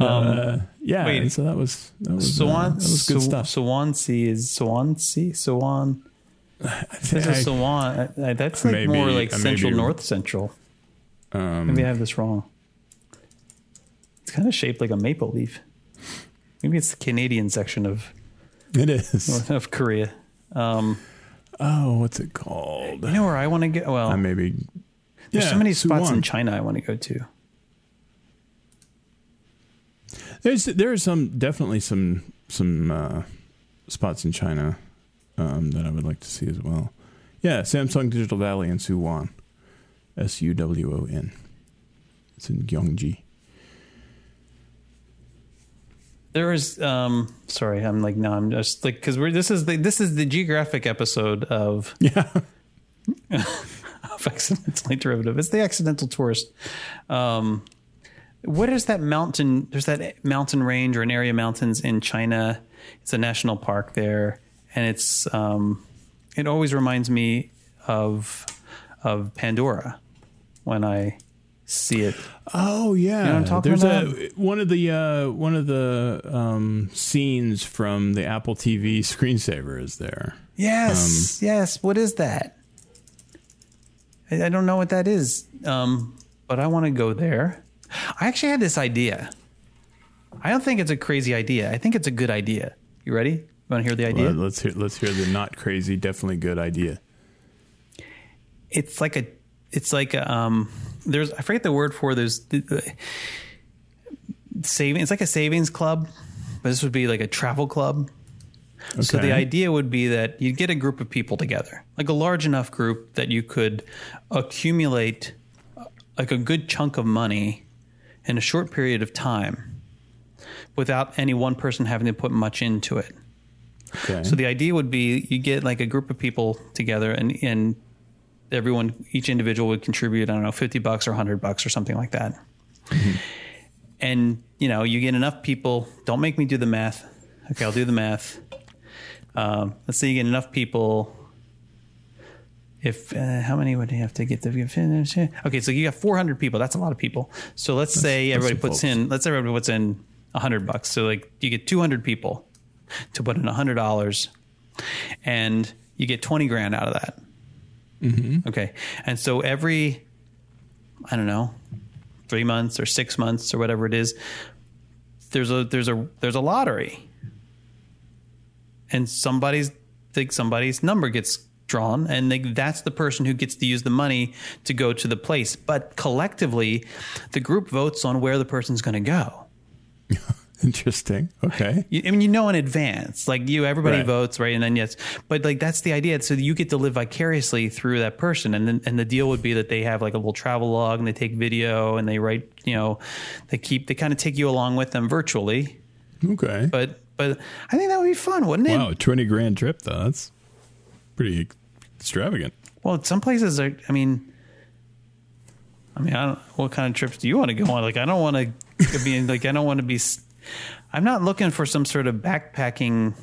uh, yeah, wait. so that was that was, uh, Swan, that was good Sw- stuff. Swansea is Swansea, Swan. This I- is Swan. I- I- That's like Maybe- more like I central maybe- north central. um, Maybe I have this wrong. It's kind of shaped like a maple leaf. Maybe it's the Canadian section of it is. of Korea. Um, Oh, what's it called? you know where I want to go? Well, I maybe. There's yeah, so many spots in China I want to go to. There's there are some definitely some some uh, spots in China um, that I would like to see as well. Yeah, Samsung Digital Valley in Suwon, S U W O N. It's in Gyeonggi. There is, um, sorry, I'm like, no, I'm just like, because we're this is the this is the geographic episode of Yeah, of accidentally derivative. It's the accidental tourist. Um, what is that mountain? There's that mountain range or an area of mountains in China. It's a national park there, and it's um, it always reminds me of of Pandora when I see it. Oh yeah, know I'm talking there's about? a one of the uh, one of the um, scenes from the Apple TV screensaver is there. Yes, yes. What is that? I, don't know what that is, um, but I want to go there. I actually had this idea. I don't think it's a crazy idea. I think it's a good idea. You ready? You want to hear the idea? Let- let's hear let's hear the not crazy, definitely good idea. it's like a it's like a, um there's I forget the word for there's the, the saving it's like a savings club but this would be like a travel club so the idea would be that you'd get a group of people together like a large enough group that you could accumulate uh, like a good chunk of money in a short period of time without any one person having to put much into it Okay. so the idea would be you get like a group of people together and and everyone each individual would contribute I don't know 50 bucks or 100 bucks or something like that. And you know, you get enough people, don't make me do the math. Okay, I'll do the math. Um, let's say you get enough people if uh, how many would you have to get to finish? Okay, so you got 400 people. That's a lot of people. So let's say everybody puts folks. in. Let's say everybody puts in 100 bucks. So like you get 200 people to put in $100 and you get 20 grand out of that. Mm-hmm. Okay. And so every, I don't know, three months or six months or whatever it is, there's a, there's a, there's a lottery and somebody's, somebody's number gets drawn and they, that's the person who gets to use the money to go to the place. But collectively, the group votes on where the person's going to go. Interesting. Okay. I mean, you know in advance, like you, everybody Right. votes, right? And then yes, but like that's the idea. So you get to live vicariously through that person, and then and the deal would be that they have like a little travel log, and they take video, and they write, you know, they keep they kind of take you along with them virtually. Okay. But but I think that would be fun, wouldn't it? wow, a twenty grand trip though. That's pretty extravagant. Well, some places are. I mean, I mean, I don't. What kind of trips do you want to go on? Like, I don't want to be like. I don't want to be. I'm not looking for some sort of backpacking,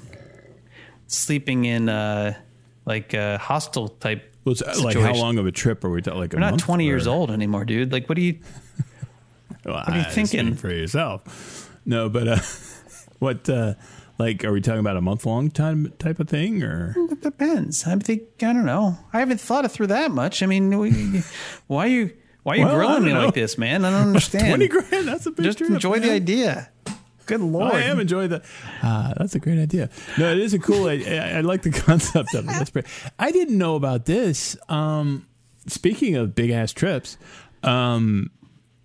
sleeping in uh like a hostel type. Well, it's, like how long of a trip are we talking? Like We're not month 20 years old anymore, dude. Like, what do you? Well, are you thinking? for yourself? No, but uh, what? Uh, like, are we talking about a month long time type of thing, or It depends. I think I don't know. I haven't thought it through that much. I mean, we, why are you why are you Well, grilling me know. like this, man? I don't understand. twenty grand? That's a big Just trip, enjoy the idea. Good lord. I am enjoying that. Uh, that's a great idea. No, it is a cool. I, I, I like the concept of it. That's great. I didn't know about this. Um, speaking of big ass trips, um,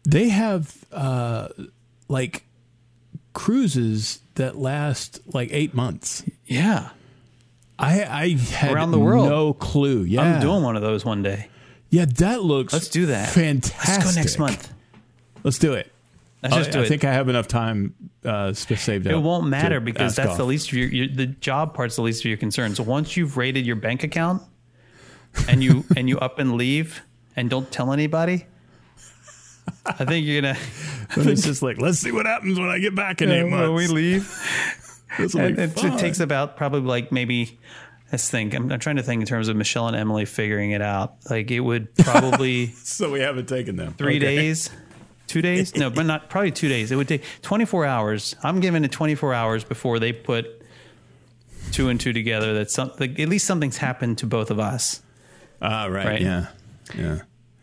they have uh, like cruises that last like eight months. Yeah. I I had Around the world. no clue. Yeah, I'm doing one of those one day. Yeah, that looks. Let's do that. Fantastic. Let's go next month. Let's do it. Let's just I, do I it. think I have enough time uh, saved it up won't matter because that's off. the least of your, your the job part's the least of your concerns. So once you've rated your bank account and you and you up and leave and don't tell anybody, I think you're gonna But it's just like, let's see what happens when I get back in eight when we leave. Be it, it takes about probably like maybe let's think. I'm, I'm trying to think in terms of Michelle and Emily figuring it out. Like it would probably so we haven't taken them. three Okay. days two days no but not probably two days it would take 24 hours i'm giving it 24 hours before they put two and two together that something at least something's happened to both of us Ah, right. Right. Yeah. Yeah.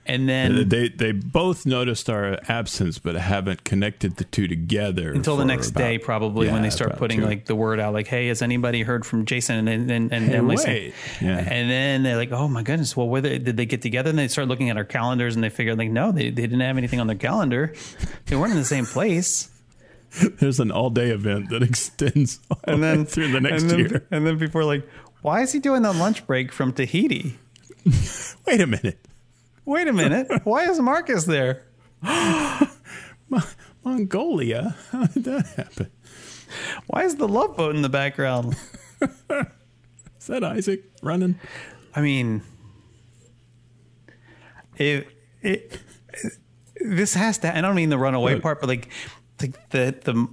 And then They they both noticed our absence, but haven't connected the two together until the next about- day probably when they start putting two. like the word out like hey has anybody heard from jason and and, and, and Hey, Emily wait. saying- Yeah. and then they're like oh my goodness well where they, did they get together and they start looking at our calendars and they figure like no they, they didn't have anything on their calendar they weren't in the same place There's an all day event that extends all and then through the next and then, year. And then people are like, "Why is he doing the lunch break from Tahiti? Wait a minute. Wait a minute, why is Marcus there? Mongolia? How did that happen? Why is the love boat in the background?" Is that Isaac running? I mean, it, it, this has to. I don't mean the runaway Look. part, but like, like the the.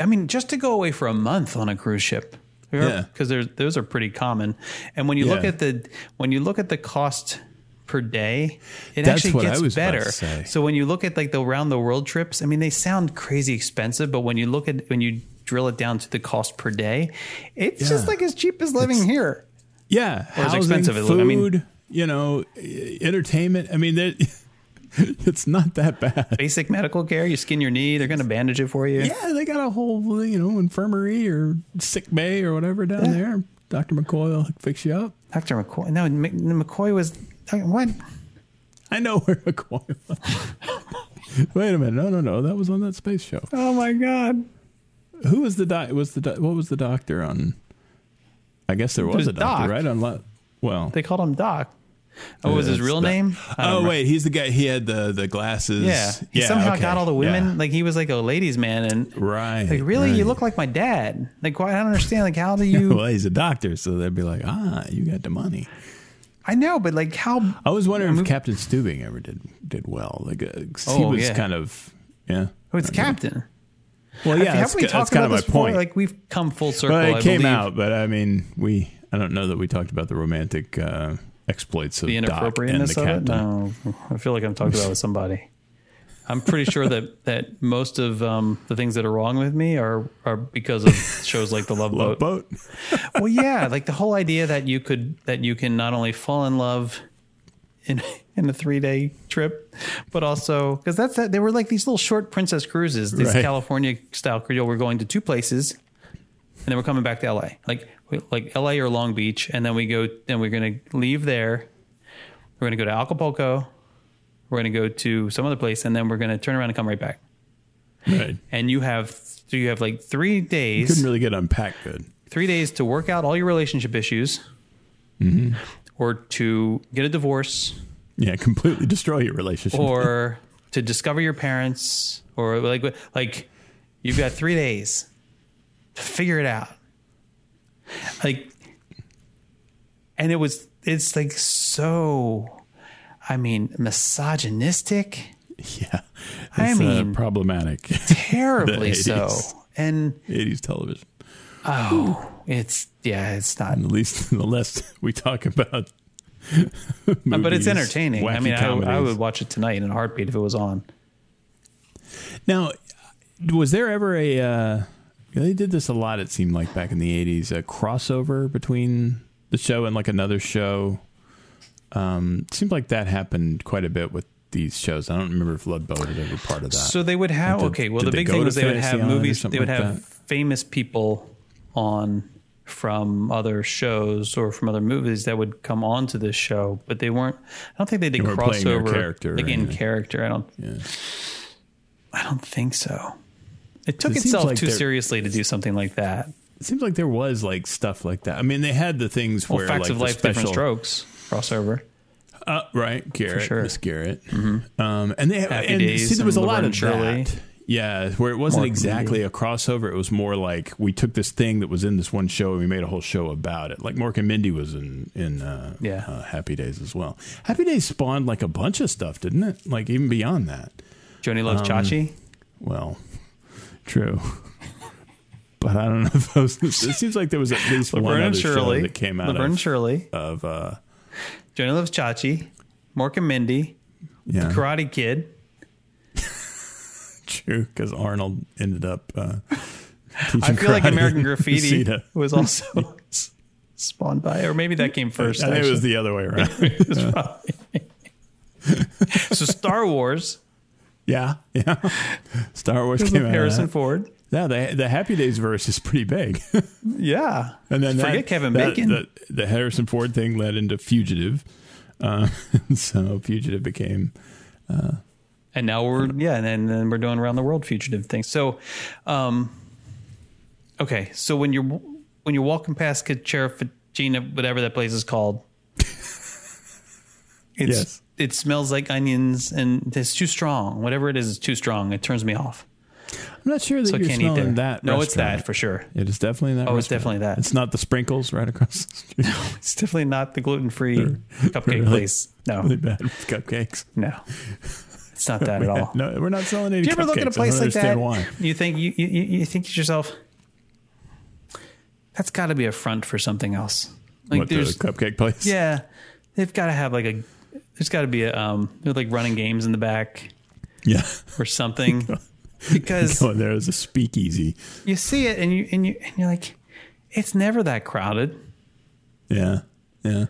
I mean, just to go away for a month on a cruise ship, Yeah. because there's those are pretty common. And when you look at the when you look at the cost per day, it That's actually gets better. So when you look at like the round the world trips, I mean, they sound crazy expensive, but when you look at when you drill it down to the cost per day, it's just like as cheap as living here. Yeah, Or as housing, expensive as- food, I mean- you know, entertainment. I mean, it's not that bad. basic medical care. You skin your knee, they're going to bandage it for you. Yeah, they got a whole you know infirmary or sick bay or whatever down there. Doctor McCoy will fix you up. Dr. McCoy. No, McCoy was what? I know where McCoy was. Wait a minute, no, no, no, that was on that space show. Oh my God! Who was the doc? Was the doc- what was the doctor on? I guess there was, was a doctor, Doc. right? On lo- well, They called him Doc. Oh, what was his That's real the- name? I don't oh remember. wait, he's the guy. He had the the glasses. yeah. He somehow okay, got all the women. yeah. Like he was like a ladies' man, and right. like really, you right. look like my dad. Like why? I don't understand. Like how do you? well, he's a doctor, so they'd be like, ah, you got the money. I know, but like how? I was wondering I if Captain Stubing ever did did well. Like uh, 'cause he Oh, was yeah. kind of yeah. Oh, it's Captain. Well, yeah, Have that's, we that's talked kind about of my this before? point. Like we've come full circle. well, it I came believe. out, but I mean, we I don't know that we talked about the romantic uh, exploits of the Doc and inappropriateness the of it. captain. No, I feel like I'm talking about it with somebody. I'm pretty sure that that most of um, the things that are wrong with me are are because of shows like the Love, Love Boat. boat. Well, yeah, like the whole idea that you could that you can not only fall in love in in a three day trip, but also because that's that they were like these little short princess cruises, these Right. California style cruise. We're going to two places, and then we're coming back to L.A. Like like L.A. or Long Beach, and then we go. Then we're gonna leave there. We're gonna go to Acapulco. We're gonna go to some other place, and then we're gonna turn around and come right back. Right. And you have so you have like three days You Couldn't really get unpacked good. three days to work out all your relationship issues Mm-hmm. or to get a divorce Yeah, completely destroy your relationship. or to discover your parents or like like you've got three days to figure it out like and it was it's like so i mean misogynistic yeah, I uh, mean- problematic. terribly so 80s. and 80s television. oh it's yeah it's not At least the less we talk about. but it's entertaining i mean I, I would watch it tonight in a heartbeat if it was on Now, was there ever a? Uh, they did this a lot. It seemed like back in the '80s, a crossover between the show and like another show. Um, it seemed like that happened quite a bit with these shows. I don't remember if Blood Boat had ever part of that. So they would have Did- okay. Well, the big thing was they would have movies. They would like have that? famous people on from other shows or from other movies that would come on to this show, but they weren't. I don't think they did They weren't playing their crossover character in character. I don't. yeah. I don't think so. It took It itself like too seriously to do something like that. It seems like there was like stuff like that. I mean, they had the things Well, where Facts like of Life, special, Diff'rent Strokes crossover. Uh, right, Garrett, sure. Mm-hmm. Miss Garrett, um, and they Happy and Days see there was a and lot of Shirley. that. Yeah, where it wasn't More exactly a crossover. It was more like we took this thing that was in this one show and we made a whole show about it. Like Mork and Mindy was in in uh, Yeah. uh, Happy Days as well. Happy Days spawned like a bunch of stuff, didn't it? Like even beyond that. Joanie Um, Loves Chachi. Well, true. But I don't know if those. It seems like there was at least one Laverne other and show that came out Laverne and of, Shirley. of uh, Joanie Loves Chachi. Mork and Mindy. yeah, Karate Kid. true because Arnold ended up. Uh, I feel like American Graffiti was also spawned by, or maybe that came first. I think it was the other way around. Probably- so Star Wars yeah, yeah. Star Wars came out. Harrison. Ford. Yeah, the the Happy Days verse is pretty big. Yeah, and then forget that, Kevin that- Bacon. The, the Harrison Ford thing led into Fugitive. Uh, so Fugitive became and now we're yeah, and then, then we're doing around the world fugitive things. So, um, okay, so when you're when you're walking past Carafagina, whatever that place is called, it's Yes. it smells like onions and it's too strong. Whatever it is, is too strong. It turns me off. I'm not sure that So you're can't eat smelling there. that. no, it's that for sure. It is definitely that. Oh, it's restaurant. definitely that. It's not the sprinkles right across the street. It's definitely not the gluten free cupcake really- place. No, really bad cupcakes. no, it's not that at all. No, we're not selling any. Do you ever look at a place like that? Why? You think you, you you think to yourself, that's got to be a front for something else. Like what the cupcake place? yeah, they've got to have like a there's got to be a um there's like running games in the back yeah. or something because Going there is a speakeasy. you see it and you and you and you're like, it's never that crowded. Yeah, yeah.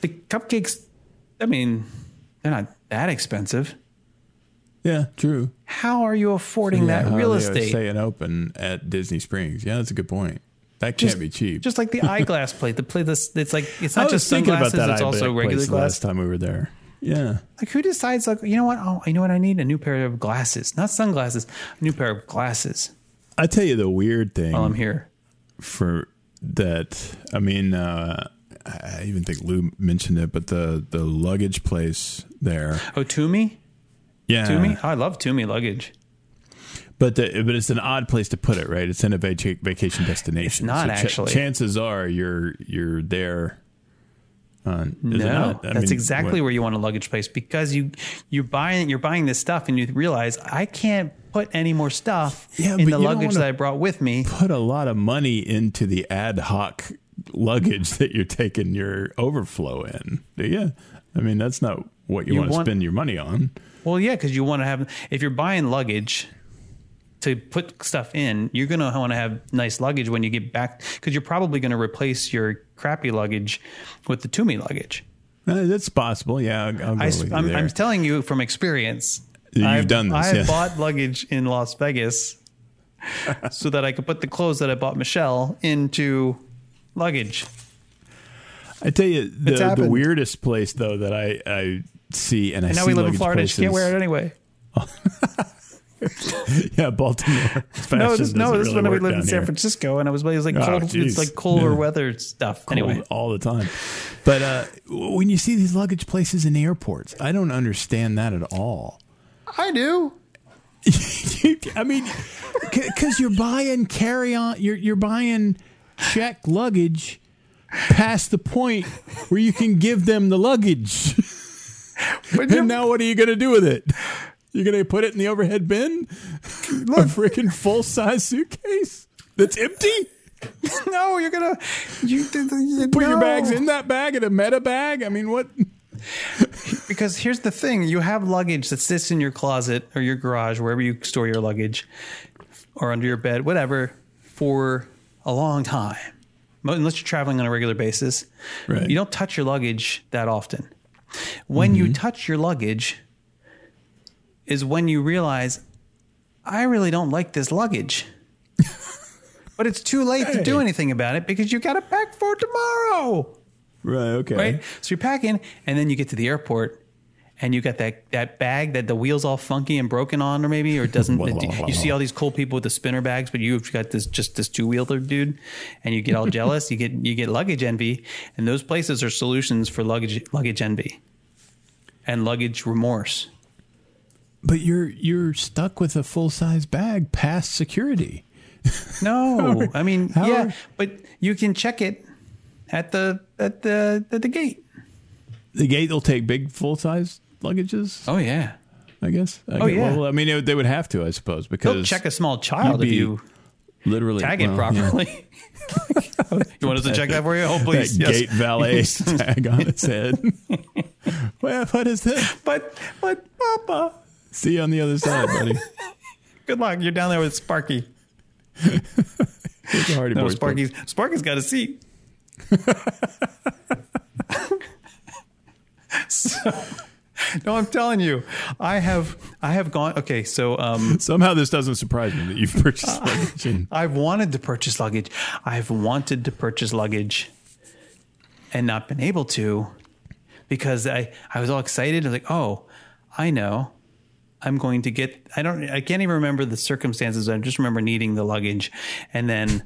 The cupcakes, I mean, they're not that expensive. Yeah, true. How are you affording Yeah, that real estate? Staying open at Disney Springs. Yeah, that's a good point. That can't be cheap. Just like the eyeglass plate, the plate this it's like it's not just sunglasses, about that it's also regular glass. last time we were there. Yeah, Like who decides like you know what? Oh, you know what I need? A new pair of glasses. Not sunglasses, a new pair of glasses I tell you the weird thing while I'm here. for that. I mean, uh, I even think Lou mentioned it, but the the luggage place there. Oh, Tumi? Yeah, Tumi? I love Tumi luggage. But the, but it's an odd place to put it, right? It's in a vac- vacation destination. It's not, ch- actually. chances are you're you're there. Uh, is it No, that's mean, exactly what- where you want a luggage place because you you're buying you're buying this stuff and you realize I can't put any more stuff Yeah, in the luggage that I brought with me. put a lot of money into the ad hoc luggage that you're taking your overflow in. Do you? I mean, that's not what you, You want to spend your money on. Well, yeah, because you want to have if you're buying luggage to put stuff in, you're gonna want to have nice luggage when you get back because you're probably gonna replace your crappy luggage with the Tumi luggage. Uh, that's possible. Yeah, I'll, I'll I, am telling you from experience. You've I've, done this, I've yeah. bought luggage in Las Vegas so that I could put the clothes that I bought Michelle into luggage. I tell you, the, the weirdest place though that I, I see, and I And now see we live in Florida. and She can't wear it anyway. Yeah, Baltimore. Fashion No, this, no, doesn't this is really when we lived in down San here. Francisco, and I was it was like Oh, cold. geez. It's like colder Yeah. weather stuff. Cold Anyway, all the time. But uh, when you see these luggage places in airports, I don't understand that at all. I do. I mean, because you're buying carry on, you're you're buying check luggage past the point where you can give them the luggage. But And now what are you going to do with it? You're going to put it in the overhead bin? A freaking full size suitcase that's empty? no, you're gonna you, you Put your bags in that bag in a meta bag? I mean, what? Because here's the thing: you have luggage that sits in your closet or your garage, wherever you store your luggage, or under your bed, whatever, for a long time. Unless you're traveling on a regular basis, Right. you don't touch your luggage that often. When you mm-hmm. touch your luggage, is when you realize, I really don't like this luggage. but it's too late to do anything about it because you got to pack for tomorrow Right, okay. right? So you're packing, and then you get to the airport, and you got that that bag that the wheels all funky and broken on, or maybe, or it doesn't. you see all these cool people with the spinner bags, but you've got this just this two wheeler dude, and you get all jealous. You get you get luggage envy, and those places are solutions for luggage luggage envy, and luggage remorse. But you're you're stuck with a full size bag past security. No, I mean, yeah, are- but you can check it at the at the at the gate. The gate will take big full size luggages. Oh yeah, I guess. I Oh, guess- yeah. Well, I mean, it, they would have to, I suppose, because they'll check a small child if you literally tag it well, yeah. properly. you want us to check that for you? Oh, That yes. gate valet tag on its head. well, what is this? But, but, Papa, See you on the other side, buddy. good luck. You're down there with Sparky. It's Hardy No, Boys book. Sparky's, Sparky's got a seat. so, no, I'm telling you, I have, I have gone. Okay, so um, Somehow this doesn't surprise me that you've purchased luggage. And, I've wanted to purchase luggage. I've wanted to purchase luggage and not been able to because I, I was all excited. I was like, oh, I know. I'm going to get I don't I can't even remember the circumstances. I just remember needing the luggage. And then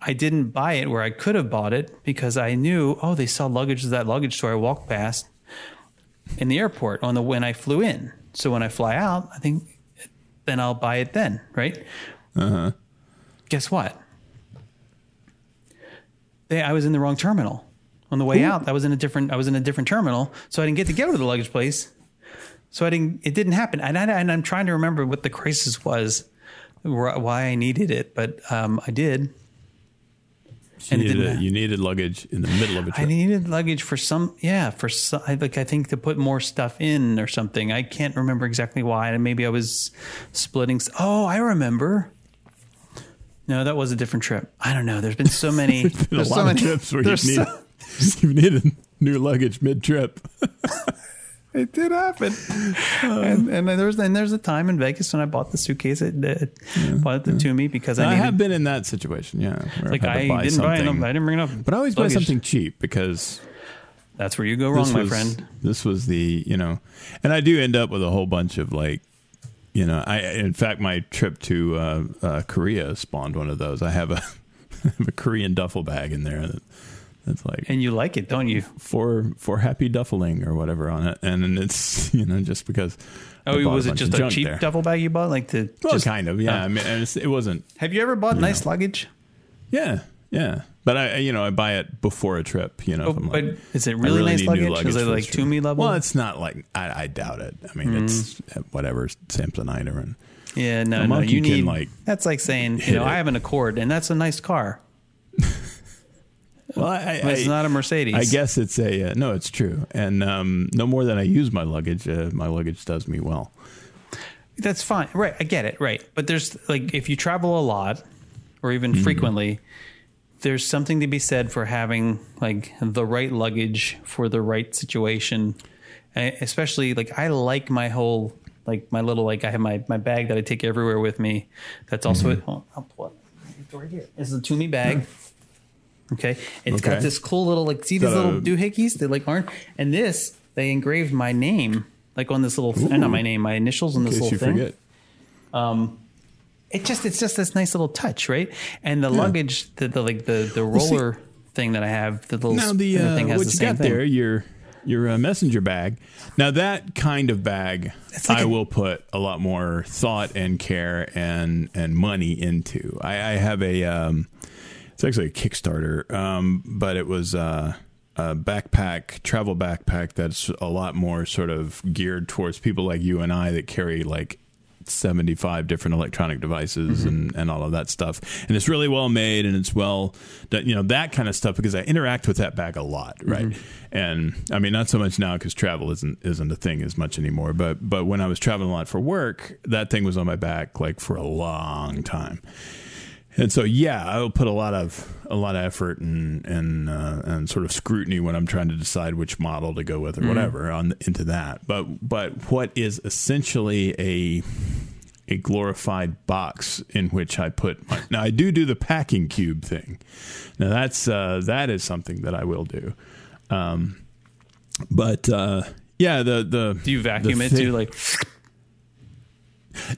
I didn't buy it where I could have bought it because I knew, oh, they sell luggage at that luggage store I walked past in the airport on the when I flew in. So when I fly out, I think then I'll buy it then, right? Uh huh. guess what? They, I was in the wrong terminal. On the way out, I was in a different. I was in a different terminal, so I didn't get to go to the luggage place. So I didn't. It didn't happen, and, I, and I'm trying to remember what the crisis was, why I needed it, but um, I did. you, And it needed, you needed luggage in the middle of a trip. I needed luggage for some, yeah, for some, like I think to put more stuff in or something. I can't remember exactly why. And maybe I was splitting. Oh, I remember. No, that was a different trip. I don't know. There's been so many. Been a there's lot so of many trips where you've so- needed, you've needed new luggage mid trip. It did happen. and and there's and there's a time in Vegas when I bought the suitcase. It, it bought it to me because I, I needed, have been in that situation, yeah. like I buy didn't buy enough. I didn't bring enough. But I always buy something cheap because That's where you go wrong, this my friend. This was the you know, and I do end up with a whole bunch of like, you know, I in fact my trip to uh, uh, Korea spawned one of those. I have a I have a Korean duffel bag in there that, that's like And you like it, don't you? for for happy duffeling or whatever on it, and then it's you know just because. Oh, was it just a cheap there. duffel bag you bought? Like the Well, just, kind of, yeah. Oh. I mean, it's, it wasn't Have you ever bought nice luggage? Yeah, yeah. But I, you know, I buy it before a trip. You know, Oh, if I'm but like, is it I really nice new luggage? Is it like trip. Tumi level? Well, it's not like I, I doubt it. I mean, it's Mm-hmm. uh, whatever Samsonite or and Yeah, no, no. You need like, that's like saying you know it. I have an Accord and that's a nice car. Well, I, But it's not a Mercedes. I guess it's a uh, no. It's true, and um, no more than I use my luggage. Uh, my luggage does me well. That's fine. Right. I get it. Right. But there's like, if you travel a lot or even Mm-hmm. frequently, there's something to be said for having like the right luggage for the right situation. And especially like, I like my whole, like my little, like I have my, my bag that I take everywhere with me. That's also, Mm-hmm. it. hold on, I'll pull it. It's right here. It's a Tumi bag. Okay. It's got this cool little, like, see these a- little doohickeys? They like aren't, and this, they engraved my name, like on this little, uh, not my name, my initials on In this little you thing forget. it just it's just this nice little touch, right? And the luggage, the, the like the the see- roller thing that I have, the little Now the uh, thing has what the you got thing. there, your your uh, messenger bag. Now that kind of bag, like I a- will put a lot more thought and care and and money into. I, I have a um, it's actually a Kickstarter, um, but it was uh, a backpack, travel backpack that's a lot more sort of geared towards people like you and I that carry like 75 different electronic devices and, and all of that stuff. And it's really well made and it's well done, you know, that kind of stuff because I interact with that bag a lot. Right. And I mean, not so much now because travel isn't, isn't a thing as much anymore. But, but when I was traveling a lot for work, that thing was on my back like for a long time. And so, yeah, I will put a lot of a lot of effort and and uh, and sort of scrutiny when I'm trying to decide which model to go with or whatever on into that. But but what is essentially a a glorified box in which I put my now I do do the packing cube thing. Now that's uh, that is something that I will do. Um, but uh, yeah, the the Do you vacuum the it thing- too? Like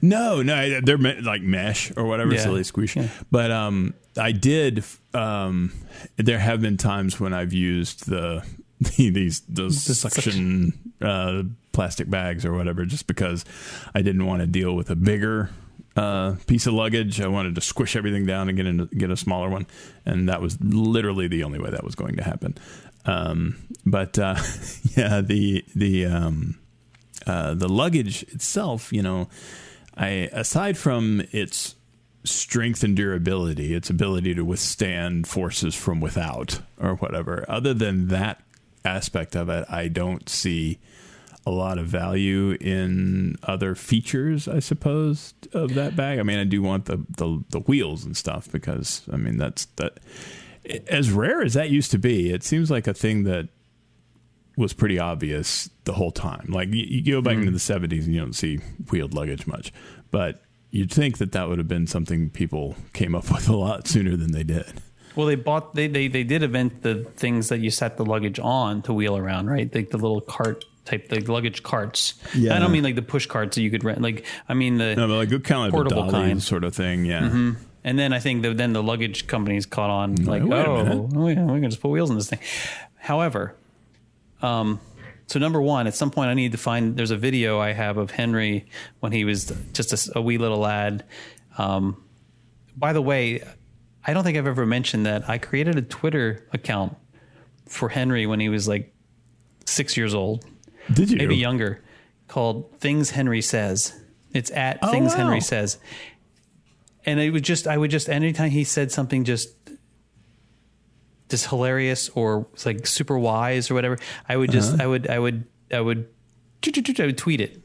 no, no, they're like mesh or whatever, Yeah. so they squish. Yeah. But um, I did. Um, there have been times when I've used the, the these those The suction uh, plastic bags or whatever, just because I didn't want to deal with a bigger uh, piece of luggage. I wanted to squish everything down and get in, get a smaller one, and that was literally the only way that was going to happen. Um, but uh, yeah, the the um, uh, the luggage itself, you know, I aside from its strength and durability, its ability to withstand forces from without or whatever, other than that aspect of it, I don't see a lot of value in other features, I suppose, of that bag. I mean, I do want the the, the wheels and stuff because I mean that's that as rare as that used to be, it seems like a thing that was pretty obvious the whole time. Like you, you go back into mm-hmm. the 70s and you don't see wheeled luggage much, but you'd think that that would have been something people came up with a lot sooner than they did. Well, they bought they they they did invent the things that you set the luggage on to wheel around, right? Like the little cart type, the luggage carts. Yeah. I don't mean like the push carts that you could rent. Like I mean the No, but like kind of Portable kind. sort of thing. Yeah. Mm-hmm. And then I think that then the luggage companies caught on, like, oh, oh, yeah, we can just put wheels in this thing. However, um, so number one, at some point, I need to find. There's a video I have of Henry when he was just a wee little lad. Um, by the way, I don't think I've ever mentioned that I created a Twitter account for Henry when he was like six years old Did you? maybe younger, called Things Henry Says. It's at Oh, Things wow. Henry Says. And it was just, I would just, anytime he said something just, just hilarious or like super wise or whatever, I would Uh-huh. just, I would, I would, I would, I would tweet it.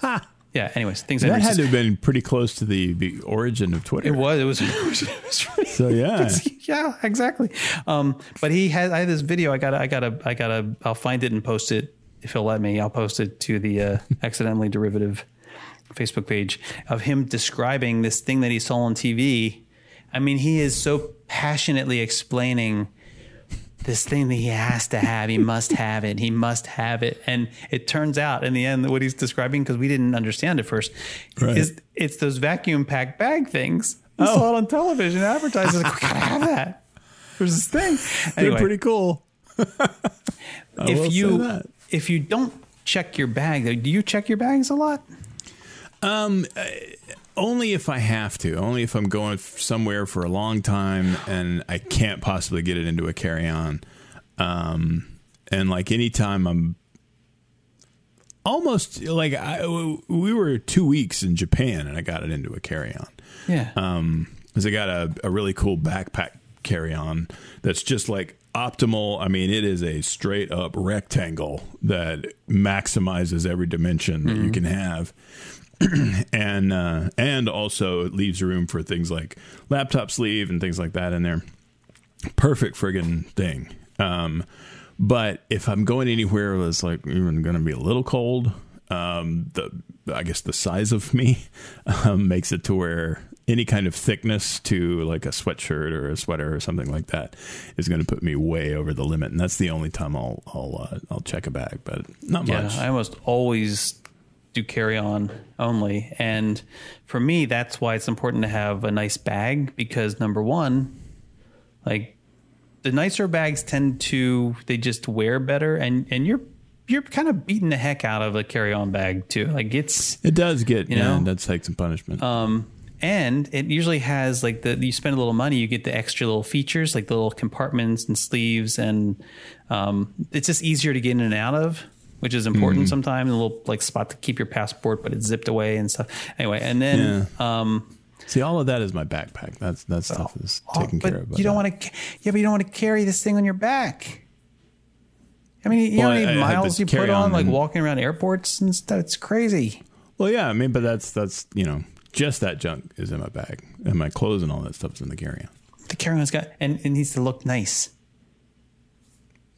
Ha! Yeah. Anyways, Things That had to have been pretty close to the, the origin of Twitter. It was, it was, it was, it was really- So yeah. yeah, exactly. Um, but he had I had this video. I gotta, I gotta, I gotta. I'll find it and post it if he'll let me. I'll post it to the uh, accidentally derivative Facebook page of him describing this thing that he saw on TV. I mean, he is so passionately explaining this thing that he has to have. He must have it. He must have it. And it turns out in the end, what he's describing, because we didn't understand it first, Right. is it's those vacuum pack bag things. We Oh. saw it on television advertised. Like, we gotta have that. There's this thing. They're pretty cool. I if you if you don't check your bag, do you check your bags a lot? Um, Only if I have to. Only if I'm going somewhere for a long time and I can't possibly get it into a carry-on. Um, and like anytime I'm almost like I, we were two weeks in Japan and I got it into a carry-on. Yeah. Um, because I got a, a really cool backpack carry on that's just like optimal. I mean, it is a straight up rectangle that maximizes every dimension that you can have. and uh, and also it leaves room for things like laptop sleeve and things like that in there. Perfect friggin' thing. Um, but if I'm going anywhere that's like even going to be a little cold, um, the I guess the size of me um, makes it to where any kind of thickness to like a sweatshirt or a sweater or something like that is going to put me way over the limit, and that's the only time I'll I'll uh, I'll check a bag, but not Yeah, much. I almost always do carry on only. And for me, that's why it's important to have a nice bag because number one, like the nicer bags tend to they just wear better and and you're you're kind of beating the heck out of a carry on bag too. Like it's it does get You yeah, know? it does take some punishment. um and it usually has like the you spend a little money you get the extra little features like the little compartments and sleeves and um, it's just easier to get in and out of which is important sometimes a little like spot to keep your passport but it's zipped away and stuff anyway and then um See, all of that is my backpack. That's that stuff is oh, taken but care of. you don't want to yeah but you don't want to carry this thing on your back I mean, you Well, know how many miles you put on, on like walking around airports and stuff. It's crazy. Well, yeah, I mean, but that's that's you know just that junk is in my bag, and my clothes and all that stuff is in the carry-on. The carry-on's got and it needs to look nice.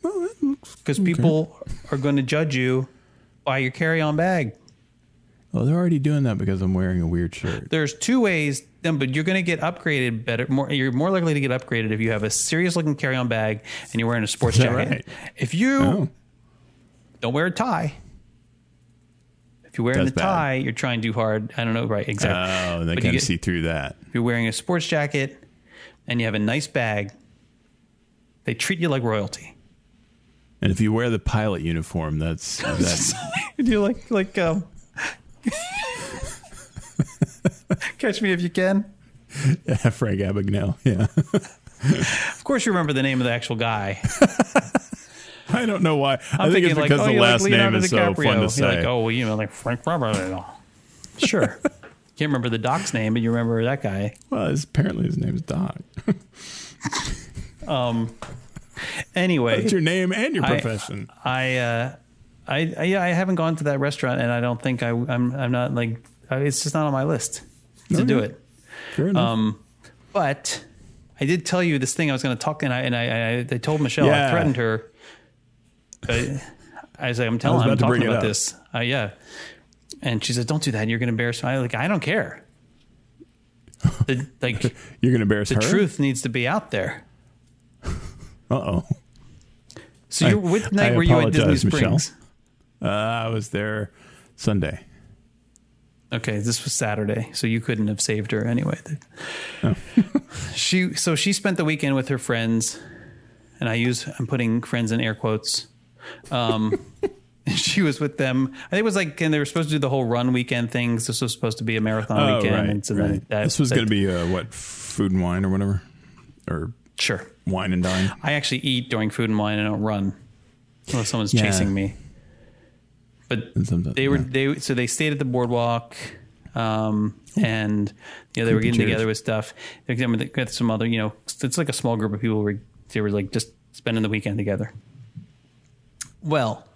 Well, that looks because people are going to judge you by your carry-on bag. Well, they're already doing that because I'm wearing a weird shirt. There's two ways, then, but you're going to get upgraded better. More, you're more likely to get upgraded if you have a serious-looking carry-on bag and you're wearing a sports Is that jacket. right? If you Oh, don't wear a tie, if you're wearing That's a bad. tie, you're trying too hard. I don't know, right? Exactly. oh, they But you kind of get- see through that. if you're wearing a sports jacket and you have a nice bag, they treat you like royalty. And if you wear the pilot uniform, that's that's you like like um, catch me if you can. yeah, Frank Abagnale. Yeah, Of course, you remember the name of the actual guy. I don't know why. i I'm think thinking it's like, because oh, the last like name is so fun to say. like, oh, well, you know, like Frank Robert. Sure. Can't remember the doc's name, but you remember that guy. Well, apparently his name is Doc. Anyway, That's your name and your profession. I, uh, I, I, yeah, I haven't gone to that restaurant, and I don't think I, I'm, I'm not like, it's just not on my list to do Okay. it. Fair enough. Um, but I did tell you this thing I was going to talk, and I and I, I, I told Michelle, I threatened her. But I was like, I'm telling, I'm talking about this. Uh, yeah, and she said, "Don't do that. You're going to embarrass me." I like, I don't care. The like You're going to embarrass the her. truth needs to be out there. Uh oh. So I- you which night I were you at Disney. Springs? Uh, I was there Sunday. Okay, this was Saturday, so you couldn't have saved her anyway. Oh. she so she spent the weekend with her friends, and I use I'm putting friends in air quotes. Um, she was with them. I think it was like, and they were supposed to do the whole run weekend things. This was supposed to be a marathon Oh, weekend, right, and so then right. that, this was going to be uh, what food and wine or whatever, or sure. Wine and dine. I actually eat during food and wine. And I don't run unless someone's Yeah. chasing me. But sometimes- they were yeah. they so they stayed at the boardwalk, um, and you know they were getting chairs. together with stuff. They got some other you know it's like a small group of people. Where they were like just spending the weekend together. Well,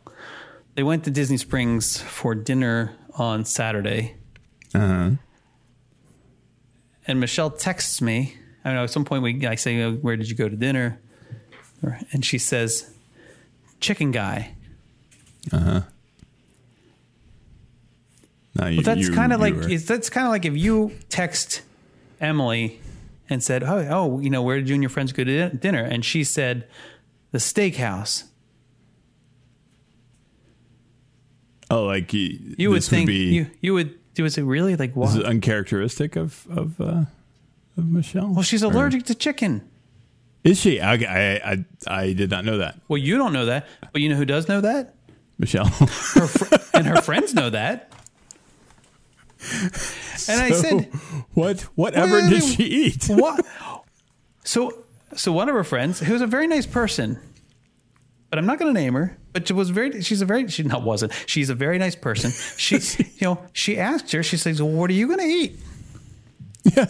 they went to Disney Springs for dinner on Saturday, Uh-huh. and Michelle texts me. I don't know. At some point, we I say, oh, "Where did you go to dinner?" And she says, "Chicken guy." Now, you, But that's kind of like were- that's kind of like if you text Emily and said, "Oh, oh, you know, where did you and your friends go to dinner?" and she said, "The steakhouse." oh, like you, You would think be, you you would you would say, "Really? Like this is what?" uncharacteristic of of, uh, of Michelle. Well, she's Or- allergic to chicken. Is she? I, I I I did not know that, Well, you don't know that, but you know who does know that? Michelle. Her fr- and her friends know that. And I said, what whatever did she eat? what? So, so one of her friends, who was a very nice person, but I'm not going to name her, but she was very, she's a very, she not wasn't, she's a very nice person. She, you know, she asked her, she says, well, what are you going to eat? Yeah.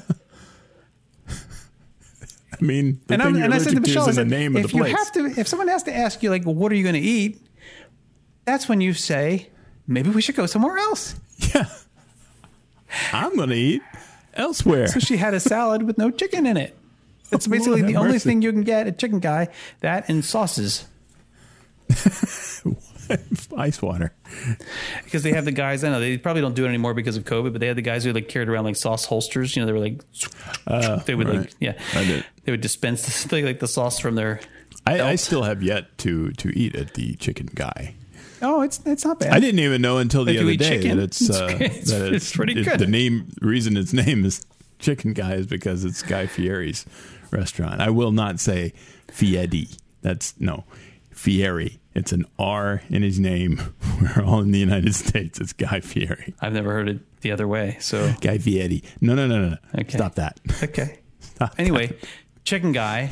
I mean, the and, thing I'm, you're and I said to Michelle, is in the name of if the you place. have to, if someone has to ask you, like, well, what are you going to eat? That's when you say, maybe we should go somewhere else. yeah, I'm going to eat elsewhere. So she had a salad with no chicken in it. It's basically have the only mercy. thing you can get at Chicken Guy. That and sauces. Ice water. Because they have the guys, I know they probably don't do it anymore because of COVID, but they had the guys who like carried around like sauce holsters. You know, they were like, they would like, Uh, yeah, I did. they would dispense this, like, like the sauce from their. I, I still have yet to to eat at the chicken guy. Oh, it's it's not bad. I didn't even know until the If other day chicken, that it's it's- uh, it's- that it's pretty it- good. The name reason its name is Chicken Guy is because it's Guy Fieri's restaurant. I will not say Fieri. That's no Fieri. It's an R in his name. We're all in the United States. It's Guy Fieri. I've never heard it the other way. So Guy Fieri. No, no, no, no. no. Okay. Stop that. okay. Stop Anyway, Chicken Guy,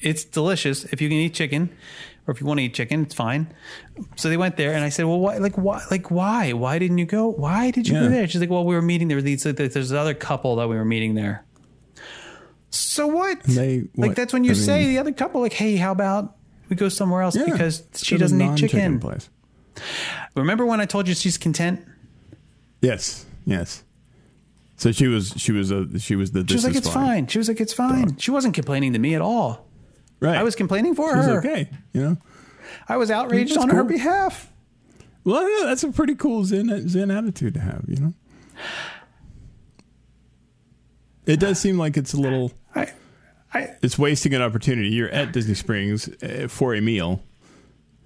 it's delicious if you can eat chicken, or if you want to eat chicken, it's fine. So they went there, and I said, "Well, why? Like, why? Like, why? Why didn't you go? Why did you Yeah. go there?" She's like, "Well, we were meeting there. These, there's another couple that we were meeting there." So what? They- like that's when you I say mean- the other couple, like, "Hey, how about we go somewhere else Yeah. because she doesn't eat non-chicken. Place. Remember when I told you she's content? Yes. Yes. So she was she was a she was the She was like, "It's fine." She was like, "It's fine." She wasn't complaining to me at all. Right. I was complaining for She was her. okay. You know. I was outraged That's on her behalf. Well, no, that's a pretty cool Zen Zen attitude to have. You know. It does seem like it's a little. I, I, It's wasting an opportunity. You're at Disney Springs uh, for a meal.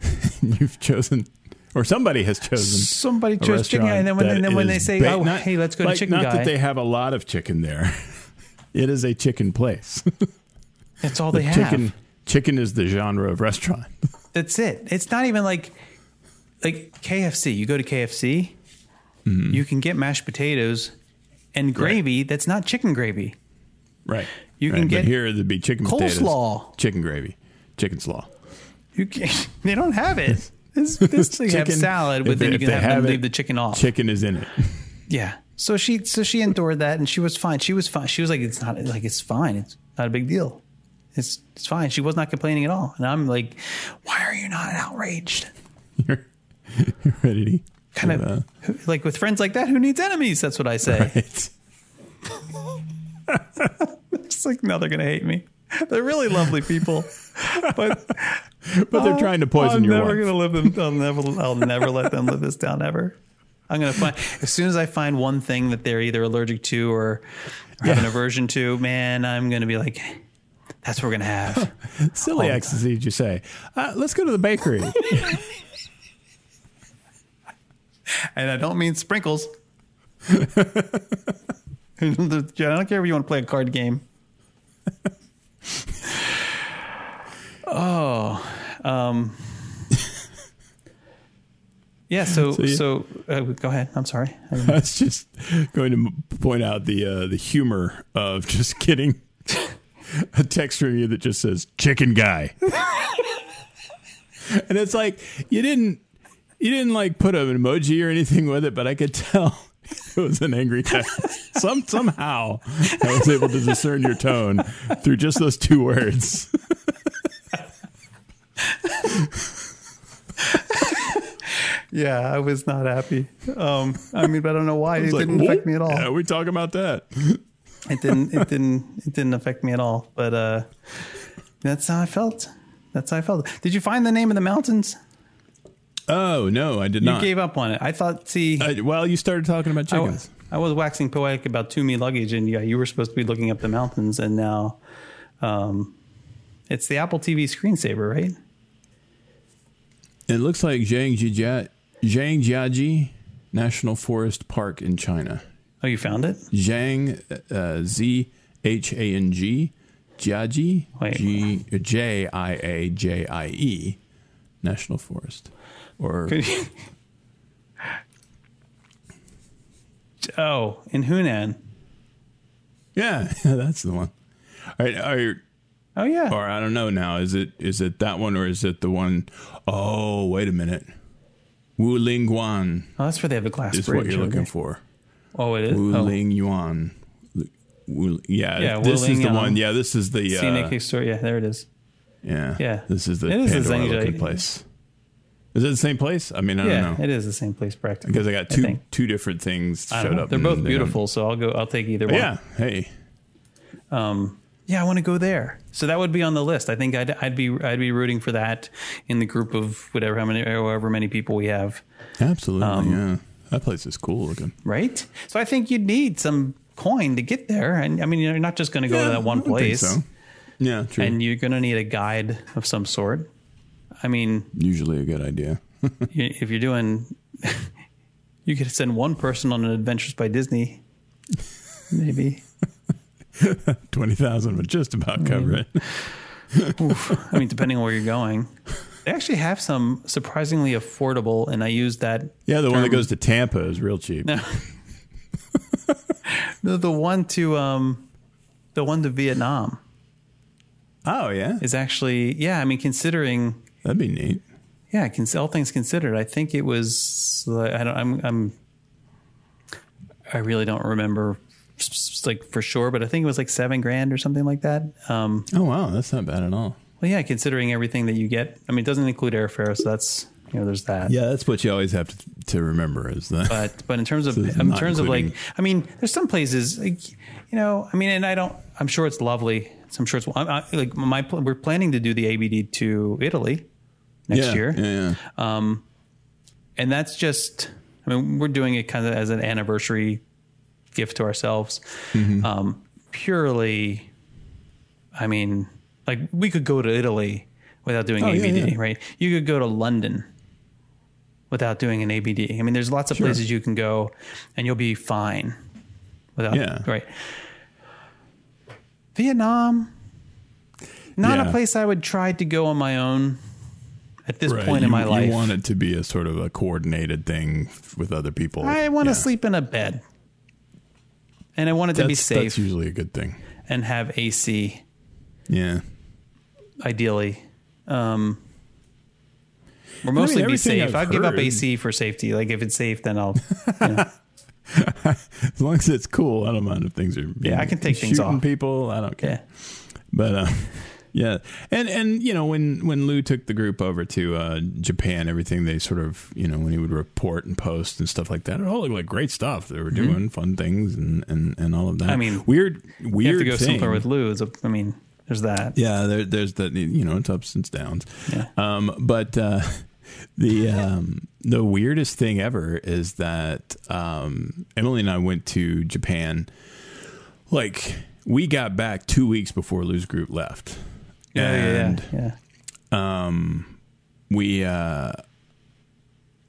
You've chosen, or somebody has chosen. somebody chose chicken, and then when, and then when they say, ba- "Oh, not- hey, let's go like, to Chicken not Guy," that they have a lot of chicken there. it is a chicken place. that's all they have. chicken, chicken is the genre of restaurant. That's it. It's not even like like KFC. You go to KFC, you can get mashed potatoes and gravy. That's not chicken gravy. Right. You right. can get here it'd be chicken potatoes, coleslaw. chicken gravy, chicken slaw. You can, they don't have it. This, this they have salad, but then you can they have them it, leave the chicken off. Chicken is in it. Yeah. So she so she endured that and she was fine. She was fine. She was like, it's not like it's fine. It's not a big deal. It's it's fine. She was not complaining at all. And I'm like, why are you not outraged? You're, you're ready. Kind to, uh, of like with friends like that, who needs enemies? That's what I say. right. It's like no, they're gonna hate me. They're really lovely people, but But they're trying to poison I'm your never wife. gonna live them. I'll never. I'll never let them live this down ever. I'm gonna find as soon as I find one thing that they're either allergic to or, or have an aversion to. Man, I'm gonna be like, that's what we're gonna have. Silly ecstasy, did you say? Uh, let's go to the bakery. and I don't mean sprinkles. I don't care if you want to play a card game. oh, um, yeah. So, So you- so uh, go ahead. I'm sorry. I I was just going to point out the uh, the humor of just getting a text from you that just says "chicken guy," and it's like you didn't you didn't like put an emoji or anything with it, but I could tell it was an angry text. Some somehow I was able to discern your tone through just those two words. Yeah, I was not happy. Um, I mean, but I don't know why. It like, didn't affect me at all. Yeah, we talking about that. It didn't. It didn't. It didn't affect me at all. But uh, that's how I felt. That's how I felt. Did you find the name of the mountains? Oh no, I did You not. You gave up on it. I thought. See, Uh, well, you started talking about I chickens. was, I was waxing poetic about to me luggage, and yeah, you were supposed to be looking up the mountains, and now, um, it's the Apple TV screensaver, right? It looks like Zhangjiajie Zhangjiajie National Forest Park in China. Oh, you found it? Zhang uh, Z H A N G Jiaji G J I A J I E National Forest. Or oh, in Hunan. yeah, that's the one. All right, are, Oh yeah. or I don't know now. Is it is it that one or is it the one oh wait a minute. Wu Ling Guan Oh, that's where they have the glass is bridge. what you're looking okay. for. Oh, it is. Wu Oh. Ling Yuan. Wu- yeah, Yeah, this is the um, one. Yeah, this is the Scenic uh, Historia. Yeah, there it is. yeah, Yeah. This is the It is Pandora looking place. Is it the same place? I mean, I yeah, don't know it is the same place practically. because I got two think. two different things showed up. They're both they don't- beautiful, so I'll go. I'll take either one. yeah, hey, Um, yeah, I want to go there. So that would be on the list. I think I'd, I'd be I'd be rooting for that in the group of whatever how many however many people we have, absolutely, Um, yeah. That place is cool looking. right? So I think you'd need some coin to get there, and I mean you're not just going to go to that one I place, so. Yeah, true. and you're going to need a guide of some sort. I mean, Usually a good idea. if you're doing, you could send one person on an Adventures by Disney, maybe. Twenty thousand would just about cover it. I mean, depending on where you're going. They actually have some surprisingly affordable, and I use that. Yeah, the one that goes to Tampa is real cheap. No. the, the one to um, the one to Vietnam Oh yeah, is actually yeah. I mean, considering that'd be neat. yeah, cons- all things considered, I think it was. I don't. I'm. I'm. I really don't remember like for sure, but I think it was like seven grand or something like that. Um, Oh wow, that's not bad at all. well, yeah, considering everything that you get. I mean, it doesn't include airfare, so that's you know, there's that. Yeah, that's what you always have to, to remember is that. but but in terms of So in terms of like I mean there's some places like you know I mean and I don't I'm sure it's lovely I'm sure it's I'm, I, like my we're planning to do the ABD to Italy next yeah, year Yeah, yeah. and that's just I mean we're doing it kind of as an anniversary gift to ourselves Mm-hmm. um, purely I mean like we could go to Italy without doing Oh, ABD yeah. right you could go to London without doing an ABD I mean there's lots of Sure. places you can go and you'll be fine without Yeah. right Vietnam not Yeah. a place I would try to go on my own at this Right, point you, in my life you want it to be a sort of a coordinated thing with other people. I want to Yeah. sleep in a bed. And I want it to be safe that's usually a good thing. and have AC, Yeah. ideally. Um, or mostly be safe. I've I'll give up AC for safety. Like if it's safe, then I'll. You know. As long as it's cool, I don't mind if things are. Yeah, I can take things off. people. I don't care. yeah. But uh, yeah, and and you know when when Lou took the group over to uh, Japan, everything they sort of you know when he would report and post and stuff like that, it all looked like great stuff. They were doing fun things and and and all of that. Mm-hmm. I mean, weird You weird have to go thing. somewhere with Lou. It's a- I mean, there's that. Yeah, there, there's the you know it's ups and downs. Yeah. Um, but uh, the um, the weirdest thing ever is that um, Emily and I went to Japan. Like we got back two weeks before Lou's group left, Yeah, and yeah, yeah. we uh,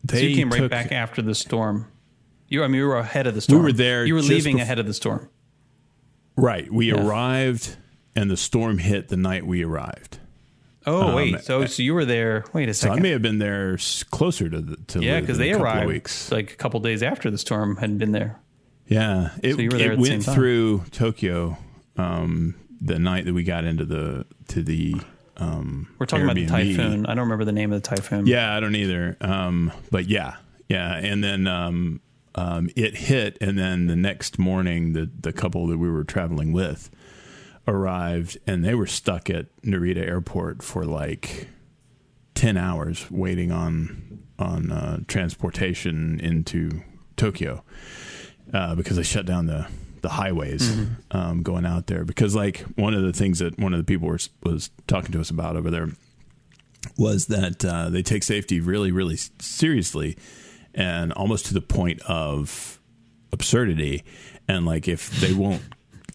they So you came right took- back after the storm. You, I mean, you were ahead of the storm. We were there You were leaving bef- ahead of the storm. Right, we Yeah. arrived, and the storm hit the night we arrived. Oh Um, wait, so so you were there. Wait a second. So I may have been there closer to the to yeah, because they arrived weeks. like a couple days after the storm had been there. Yeah, it, So you were there it at the went same time. through Tokyo um, the night that we got into the to the. Um, We're talking about the typhoon. I don't remember the name of the typhoon. Yeah, I don't either. Um, but yeah, yeah, and then um, um, it hit, and then the next morning, the the couple that we were traveling with arrived, and they were stuck at Narita Airport for like ten hours waiting on on uh, transportation into Tokyo uh, because they shut down the the highways um, going out there. Because like one of the things that one of the people was was talking to us about over there was that uh, they take safety really, really seriously, and almost to the point of absurdity. And like, if they won't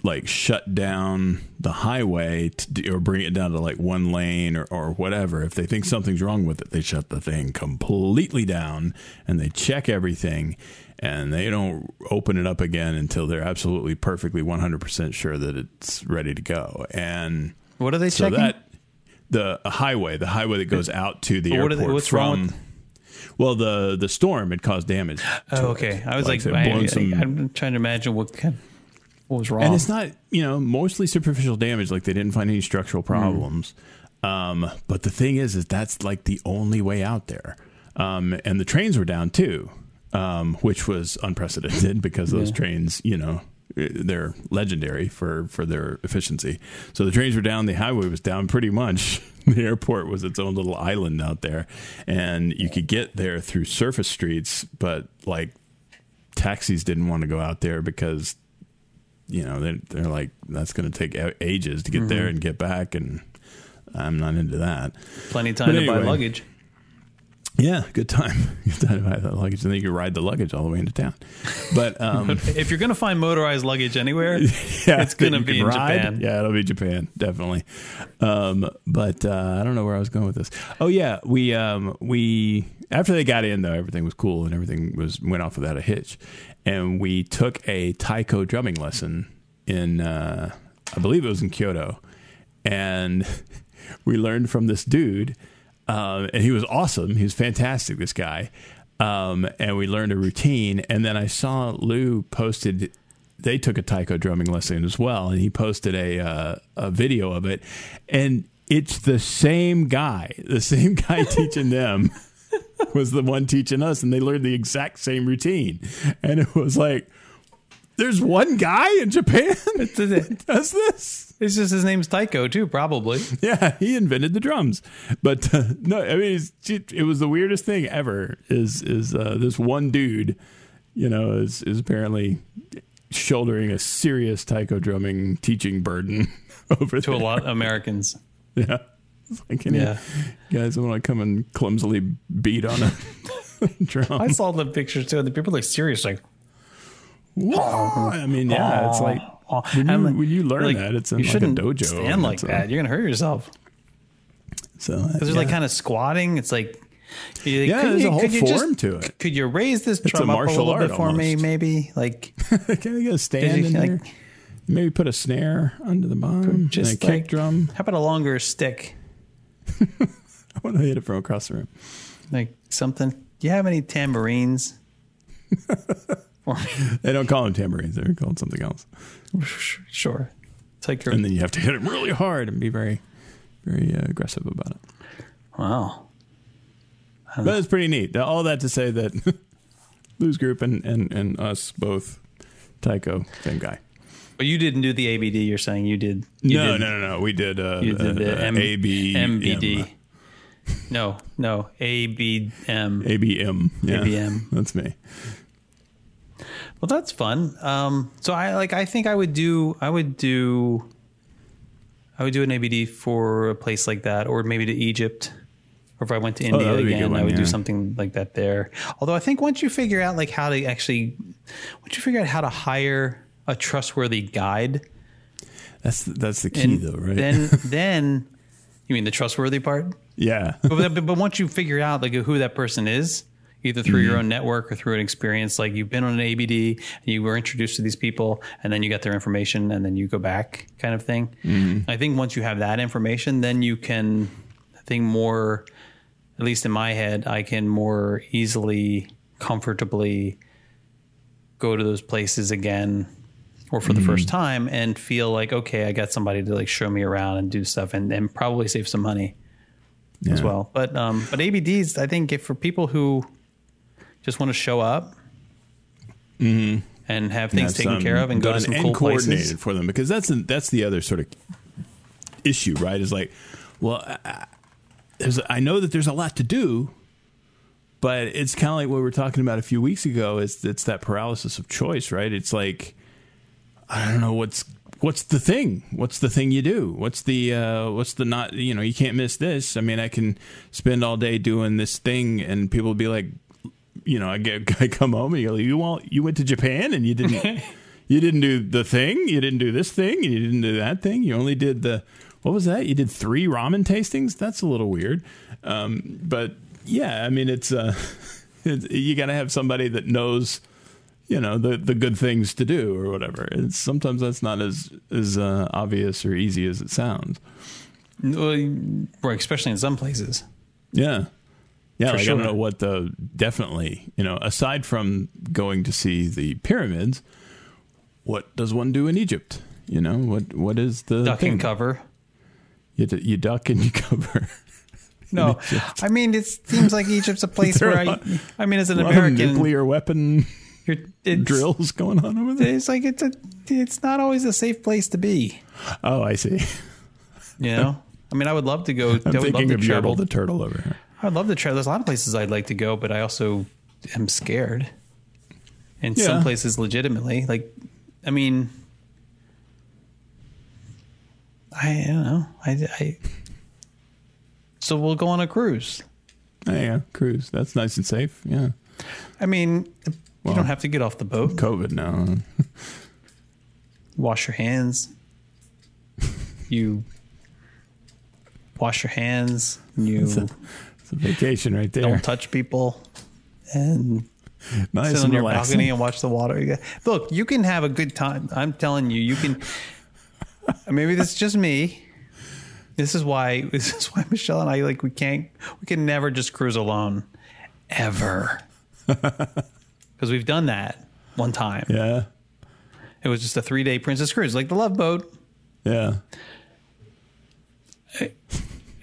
like shut down the highway to, or bring it down to like one lane or, or whatever, if they think something's wrong with it, they shut the thing completely down and they check everything. And they don't open it up again until they're absolutely perfectly 100% sure that it's ready to go. And What are they so checking? that the highway, the highway that goes out to the what airport they- what's from. wrong well, the the storm had caused damage. oh, it. okay. I was like, it I, blown some- am trying to imagine what kind, what was wrong. and it's not you know mostly superficial damage. Like they didn't find any structural problems. Um, but the thing is, is that's like the only way out there. Um, and the trains were down too, um, which was unprecedented because those Yeah. trains, you know, they're legendary for for their efficiency. So the trains were down, the highway was down pretty much. The airport was its own little island out there, and you could get there through surface streets, but like taxis didn't want to go out there because you know they're, they're like that's going to take ages to get mm-hmm. there and get back, and I'm not into that. Plenty of time anyway, to buy luggage. Yeah, good time. Good time to buy that luggage, and then you can ride the luggage all the way into town. But um, if you're going to find motorized luggage anywhere, yeah, it's going to be in ride. Japan. Yeah, it'll be Japan, definitely. Um, but uh, I don't know where I was going with this. Oh yeah, we um, we after they got in though, everything was cool and everything was went off without a hitch, and we took a taiko drumming lesson in uh, I believe it was in Kyoto, and we learned from this dude um, and he was awesome. He was fantastic, this guy. Um, and we learned a routine. And then I saw Lou posted, they took a taiko drumming lesson as well. And he posted a, uh, a video of it. And it's the same guy, the same guy teaching them was the one teaching us. And they learned the exact same routine. And it was like, there's one guy in Japan that does this. It's just his name's Taiko too, probably. Yeah, he invented the drums. But uh, no, I mean, it was the weirdest thing ever. Is is uh, this one dude, you know, is is apparently shouldering a serious taiko drumming teaching burden over to there. a lot of Americans. Yeah. Like, yeah. You guys want to come and clumsily beat on a drum? I saw the pictures too. And the people are serious, like, I mean, yeah, it's like when you, when you learn like, that, it's in you like shouldn't a dojo. Stand like that. You're gonna hurt yourself. So because they're like kind of squatting. It's like you, yeah, there's you, a whole form just, to it. Could you raise this drum a up a little bit for almost. me, maybe? Like, can I get a stand in like, there? Maybe put a snare under the bottom. Just a like, kick drum. How about a longer stick? I want to hit it from across the room. Like something. Do you have any tambourines? they don't call them tambourines; they're called something else. Sure. Take your and then you have to hit it really hard and be very, very uh, aggressive about it. Wow. But it's pretty neat. All that to say that Lou's Group and, and, and us both, Taiko, same guy. But you didn't do the ABD. You're saying you did. You no, did, no, no, no. We did. Uh, you did the uh, M- AB MBD. No, no, ABM. ABM. Yeah, ABM. That's me. Well, that's fun. Um, so I like. I think I would do. I would do. I would do an ABD for a place like that, or maybe to Egypt. Or if I went to oh, India oh, again, one, I would yeah. do something like that there. Although I think once you figure out like how to actually, once you figure out how to hire a trustworthy guide, that's that's the key, though, right? Then then you mean the trustworthy part? Yeah. but, but, but once you figure out like who that person is, either through mm-hmm. your own network or through an experience like you've been on an ABD and you were introduced to these people and then you get their information and then you go back kind of thing. Mm-hmm. I think once you have that information, then you can, I think more, at least in my head, I can more easily, comfortably go to those places again or for mm-hmm. the first time and feel like, okay, I got somebody to like show me around and do stuff and, and probably save some money. Yeah. as well. But um, but ABDs, I think, if for people who just want to show up mm-hmm. and have things taken care of and go to some cool coordinated places. for them because that's that's the other sort of issue, right? Is like, well, I, there's I know that there's a lot to do, but it's kind of like what we were talking about a few weeks ago. Is it's that paralysis of choice, right? It's like I don't know what's what's the thing? What's the thing you do? What's the uh, what's the not? You know, you can't miss this. I mean, I can spend all day doing this thing, and people be like, you know, I, get, I come home and you go, you want, you went to Japan and you didn't, you didn't do the thing, you didn't do this thing, and you didn't do that thing. You only did the, what was that? You did three ramen tastings. That's a little weird. Um, but yeah, I mean, it's, uh, it's you got to have somebody that knows, you know, the the good things to do or whatever. It's sometimes that's not as as uh, obvious or easy as it sounds. Well, especially in some places. Yeah. Yeah, like, sure. I don't know what the definitely, you know, aside from going to see the pyramids, what does one do in Egypt? You know, what what is the duck thing? and cover? You, you duck and you cover. No, I mean it seems like Egypt's a place where I, I mean, as an American, nuclear weapon drills going on over there. It's like it's a it's not always a safe place to be. Oh, I see. You know, I mean, I would love to go. I'm I would love thinking to of travel. Yertle the turtle over here. I'd love to travel. There's a lot of places I'd like to go, but I also am scared. And some places, legitimately, like, I mean, I, I don't know. I, I so we'll go on a cruise. Oh, yeah, cruise. That's nice and safe. Yeah. I mean, you Well, don't have to get off the boat. COVID now. Wash your hands. You wash your hands. You It's a, vacation right there. don't touch people. And nice sit on your relaxing. balcony and watch the water. Look, you can have a good time. I'm telling you, you can. Maybe this is just me. This is why. This is why Michelle and I like we can't. We can never just cruise alone, ever. Because we've done that one time. Yeah. It was just a three day Princess cruise, like the Love Boat. Yeah.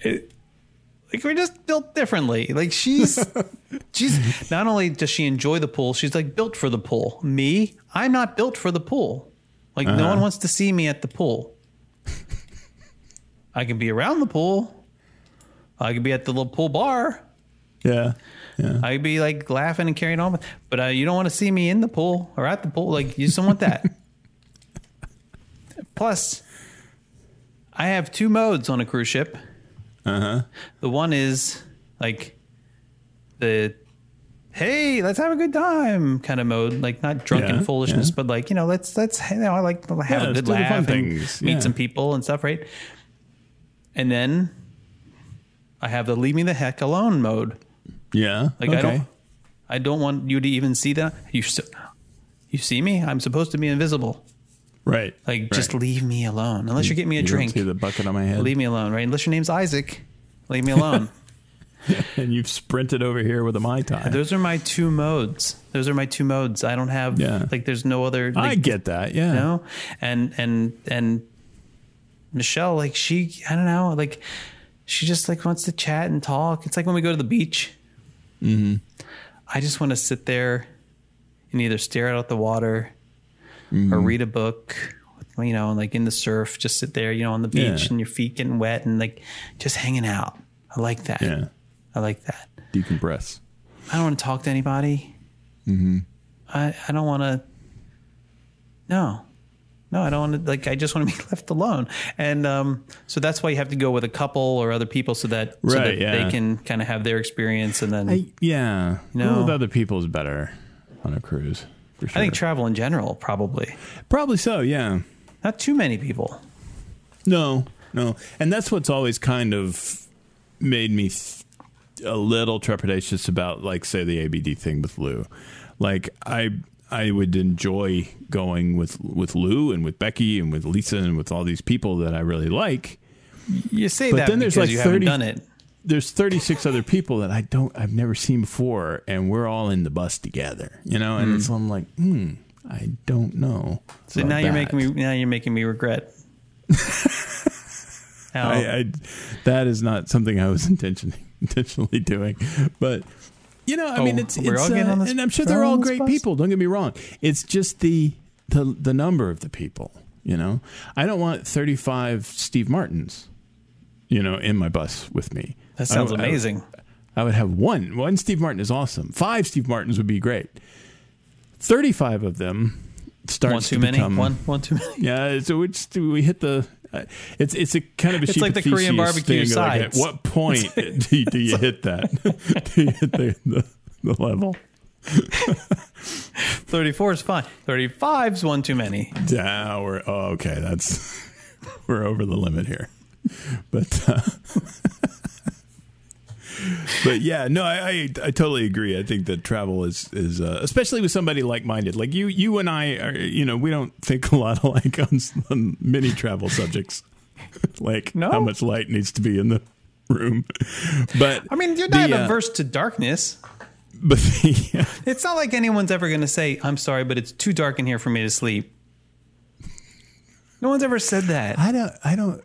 It, like we're just built differently. Like she's she's not only does she enjoy the pool, she's like built for the pool. Me, I'm not built for the pool. Like no Uh-huh. one wants to see me at the pool. I can be around the pool. I can be at the little pool bar. Yeah. Yeah. I could be like laughing and carrying on, but uh, you don't want to see me in the pool or at the pool. Like you just don't want that. Plus, I have two modes on a cruise ship. Uh huh. The one is like the hey, let's have a good time kind of mode, like not drunken Yeah, foolishness, yeah. but like you know, let's let's you know, I like to have Yeah, a good laugh and things, meet some people and stuff, right? And then I have the leave me the heck alone mode. Yeah. Like okay. I don't, I don't want you to even see that. You, you see me? I'm supposed to be invisible. Right. Like just leave me alone. Unless you're getting me a You drink, see the bucket on my head. leave me alone. Right? Unless your name's Isaac, leave me alone. and you've sprinted over here with a mai tai. Those are my two modes. Those are my two modes. I don't have Yeah. like there's no other. I get that. Yeah. you know, and and and Michelle, like she, I don't know, like she just like wants to chat and talk. It's like when we go to the beach. Mm-hmm. I just want to sit there and either stare out at the water Mm-hmm. or read a book. You know, like in the surf, just sit there, you know, on the beach Yeah. and your feet getting wet and like just hanging out. I like that. Yeah. I like that. Decompress. I don't want to talk to anybody. Mm-hmm. I, I don't want to. No, no, I don't want to. Like, I just want to be left alone. And um, so that's why you have to go with a couple or other people so that so that yeah. they can kind of have their experience. And then I, yeah. No. Going with other people is better on a cruise. For sure. think travel in general probably Probably so. Yeah. not too many people. No, no. And that's what's always kind of made me th- a little trepidatious about, like, say, the ABD thing with Lou. Like, I. I would enjoy going with with Lou and with Becky and with Lisa and with all these people that I really like. You say But that then there's like you 30 haven't done it. There's 36 other people that I don't I've never seen before, and we're all in the bus together, you know. And so I'm like, hmm, I don't know. So now you're that. making me now you're making me regret. I, I that is not something I was intentionally intentionally doing, but you know, I Oh, mean, it's, it's uh, and I'm sure they're all all on this great bus? people. Don't get me wrong. It's just the the the number of the people. You know, I don't want 35 Steve Martins, you know, in my bus with me. that sounds I- I- amazing. I would have one. One Steve Martin is awesome. Five Steve Martins would be great. Thirty-five of them starts one too to many. become One one too many. yeah, so we just we hit the. Uh, it's it's a kind of a It's like the Korean barbecue thing, like, at what point do you, do you hit that? do you hit the, the, the level? Thirty four is fine. Thirty five is one too many. Yeah, we're oh, okay. That's we're over the limit here, but. Uh, But yeah, no, I, I I totally agree. I think that travel is is uh, especially with somebody like minded, like you you and I are. You know, we don't think a lot alike on, on many travel subjects, like No? how much light needs to be in the room. But I mean, you're the, not uh, averse to darkness. But the, It's not like anyone's ever going to say, "I'm sorry, but it's too dark in here for me to sleep." No one's ever said that. I don't. I don't.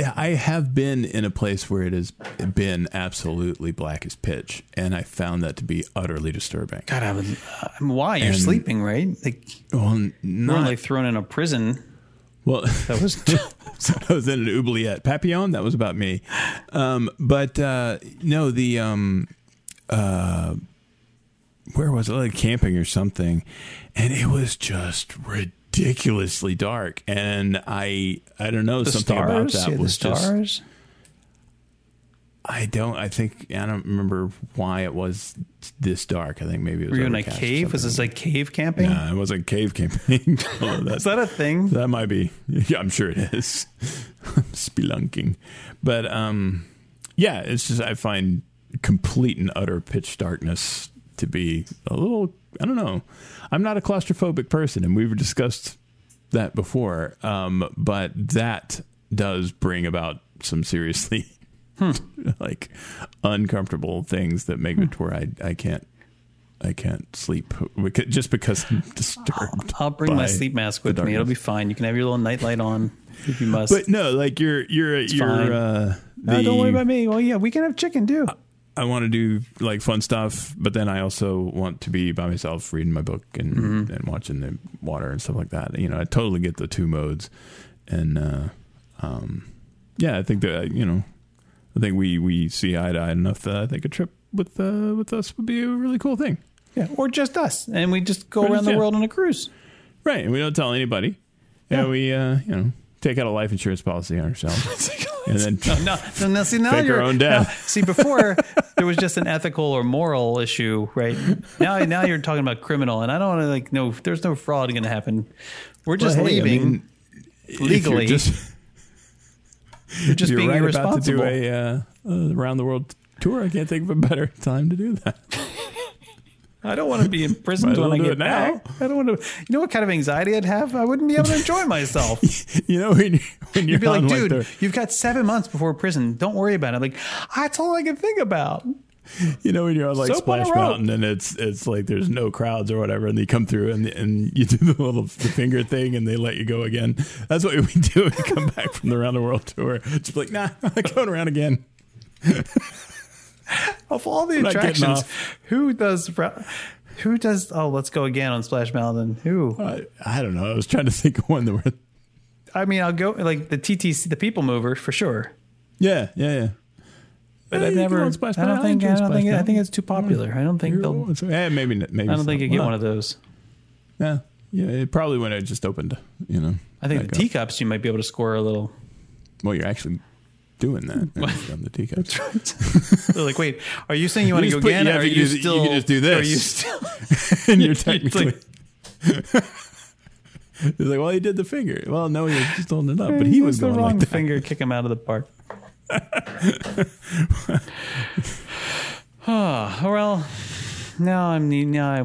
Yeah, I have been in a place where it has been absolutely black as pitch, and I found that to be utterly disturbing. God, I was. Uh, why you're And- sleeping, right? Like Well, not like thrown in a prison. well. That was. I was in an oubliette papillon. That was about me. Um, but uh, no, the um, uh, where was it? Like camping or something, and it was just ridiculously dark. And I, I don't know, the something stars. about that Yeah, was just. stars. I don't. I think I don't remember why it was this dark. I think maybe it was. Were you in a cave? Was this like cave camping? Nah, it wasn't cave camping. Oh, Is that's that a thing? That might be. Yeah, I'm sure it is. I'm spelunking. But um yeah, it's just I find complete and utter pitch darkness to be a little I don't know. I'm not a claustrophobic person and we've discussed that before. Um but that does bring about some seriously like uncomfortable things that make it to where I I can't I can't sleep just because I'm disturbed. I'll bring my sleep mask with me. It'll be fine. You can have your little nightlight on if you must. But no, like you're you're you're fine. uh No, don't worry about me. Well, yeah, we can have chicken too. I want to do like fun stuff, but then I also want to be by myself reading my book and Mm-hmm. and watching the water and stuff like that. You know, I totally get the two modes. And uh um yeah, I think that you know, I think we we see eye to eye enough that I think a trip with uh with us would be a really cool thing. Yeah, or just us, and we just go Or around just- the yeah. world on a cruise. Right, and we don't tell anybody. Yeah. Yeah, we uh, you know, take out a life insurance policy on ourselves. and then No, no, no, see now Fake you're our own now- see, before there was just an ethical or moral issue, right? Now, now you're talking about criminal, and I don't want to like no. There's no fraud going to happen. We're just Well, hey, I leaving. mean, if you're legally, just you're just you're being right about to irresponsible. do a uh, uh, around the world tour. I can't think of a better time to do that. I don't want to be imprisoned when I get it now. I don't want to. You know what kind of anxiety I'd have? I wouldn't be able to enjoy myself. You know when, when you're You'd be like, dude, like the, you've got seven months before prison. Don't worry about it. Like, that's all I can think about. you know when you're on like on Splash. Mountain and it's it's like there's no crowds or whatever, and they come through and and you do the little the finger thing and they let you go again. That's what we do when we come back from the round the world tour. Just like, nah, I'm going around again. Of all the attractions, who does who does? Oh, let's go again on Splash Mountain. Who? I, I don't know. I was trying to think of one that were. I mean, I'll go like the TTC, the People Mover for sure. Yeah, yeah, yeah. But Yeah, I've never. I on Splash don't think. I don't think. I think it's too popular. I don't think they'll. Yeah, maybe maybe. I don't think so. you get Well, one of those. Yeah, yeah. It probably when it just opened. You know. I think the teacups you might be able to score a little. Well, you're actually doing that on the teacups. They're like, wait, are you saying you want to go put- again? yeah, are you you do- you can just do this. Are you still? and you're technically. He's like, well, he did the finger. Well, no, he was just holding it up, but he was the going wrong like finger. Kick him out of the park. oh, well, now I'm need now I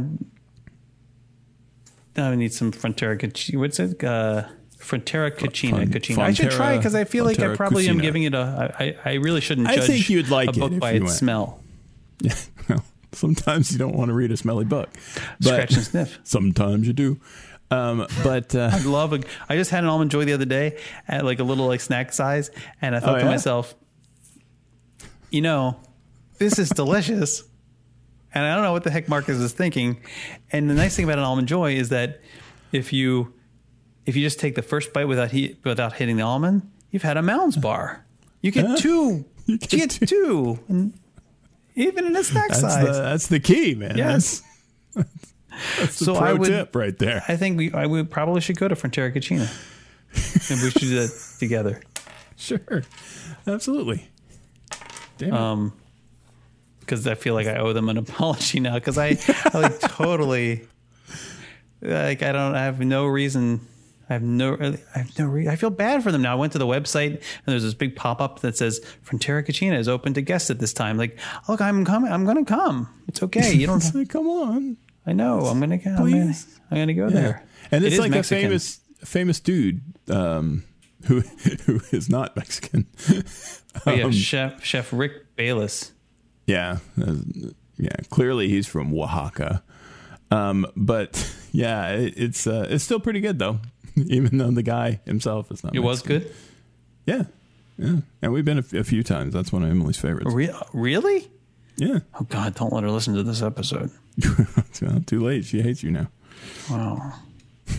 now I need some Frontera. What's it? Uh, Frontera Cocina. Fon- Cucina. I should try it because I feel like I probably am giving it a. I, I really shouldn't I think you'd like a book if by its went. smell. Yeah, well, sometimes you don't want to read a smelly book, but Scratch and sniff. sometimes you do. Um, but uh, I love a. I just had an almond joy the other day at like a little like snack size, and I thought Oh, to yeah? myself, you know, this is delicious, and I don't know what the heck Marcus is thinking. And the nice thing about an almond joy is that if you if you just take the first bite without he, without hitting the almond, you've had a Mounds bar. You get two. You You get get, two. And even in a snack that's size. the that's the key, man. Yes. That's, that's the So pro I would- tip right there. I think we I would probably should go to Frontera Cocina. and we should do that together. Sure, absolutely. Damn um because I feel like I owe them an apology now because I, I like totally like I don't I have no reason I have no I have no re- I feel bad for them now. I went to the website and there's this big pop up that says Frontera Cocina is open to guests at this time. Like, look, I'm coming. I'm going to come. It's okay. You don't. Like, come on. I know. I'm going to come. Please. I'm going to go there. And it's is like Mexican. a famous famous dude um, who who is not Mexican. Oh, yeah, Um, Chef Chef Rick Bayless. yeah, uh, yeah. Clearly, he's from Oaxaca. Um, but yeah, it, it's uh, it's still pretty good though, even though the guy himself is not. It was good. Yeah, Yeah, and we've been a, f- a few times. That's one of Emily's favorites. Re- really? Yeah, Oh God! Don't let her listen to this episode. well, too late. She hates you now. Wow.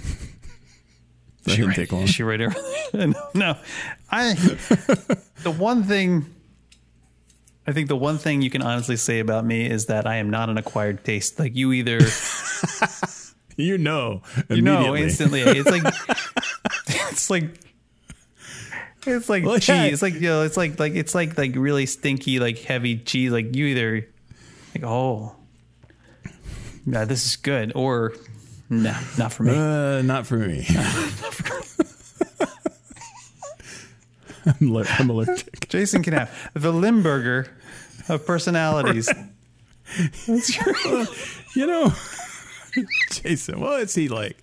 That she didn't right, take long. She right everything. no, I. the one thing. I think the one thing you can honestly say about me is that I am not an acquired taste. Like you either You know, you know instantly. It's like it's like it's like Well, cheese. yeah. It's like you know, it's like like it's like like really stinky, like heavy cheese. Like you either like oh, yeah, this is good, or no, not for me. Uh, not for me. I'm, aller- I'm allergic. Jason can have the Limburger of personalities. That's your- You know, Jason, what is he like?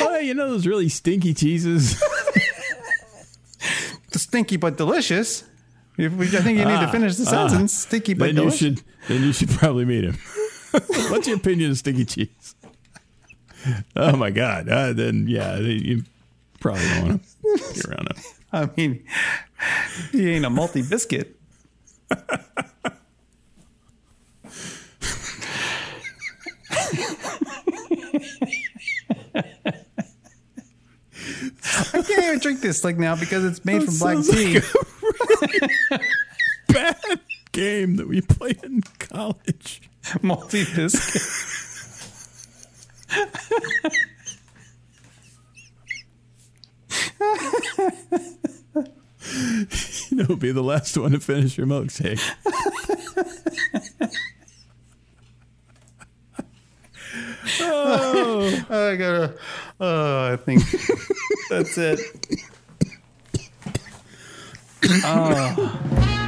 Oh, you know those really stinky cheeses? stinky but delicious. I think you need to Ah, finish the ah. sentence. Stinky but then you delicious. should then you should probably meet him. What's your opinion of stinky cheese? Oh my God! Uh, then yeah, you probably don't want to be around him. I mean, he ain't a multi biscuit. I can't even drink this like now because it's made from black tea. Bad game that we played in college. multi biscuit. You know, be the last one to finish your milkshake. oh, I gotta. Oh, I think that's it. Oh.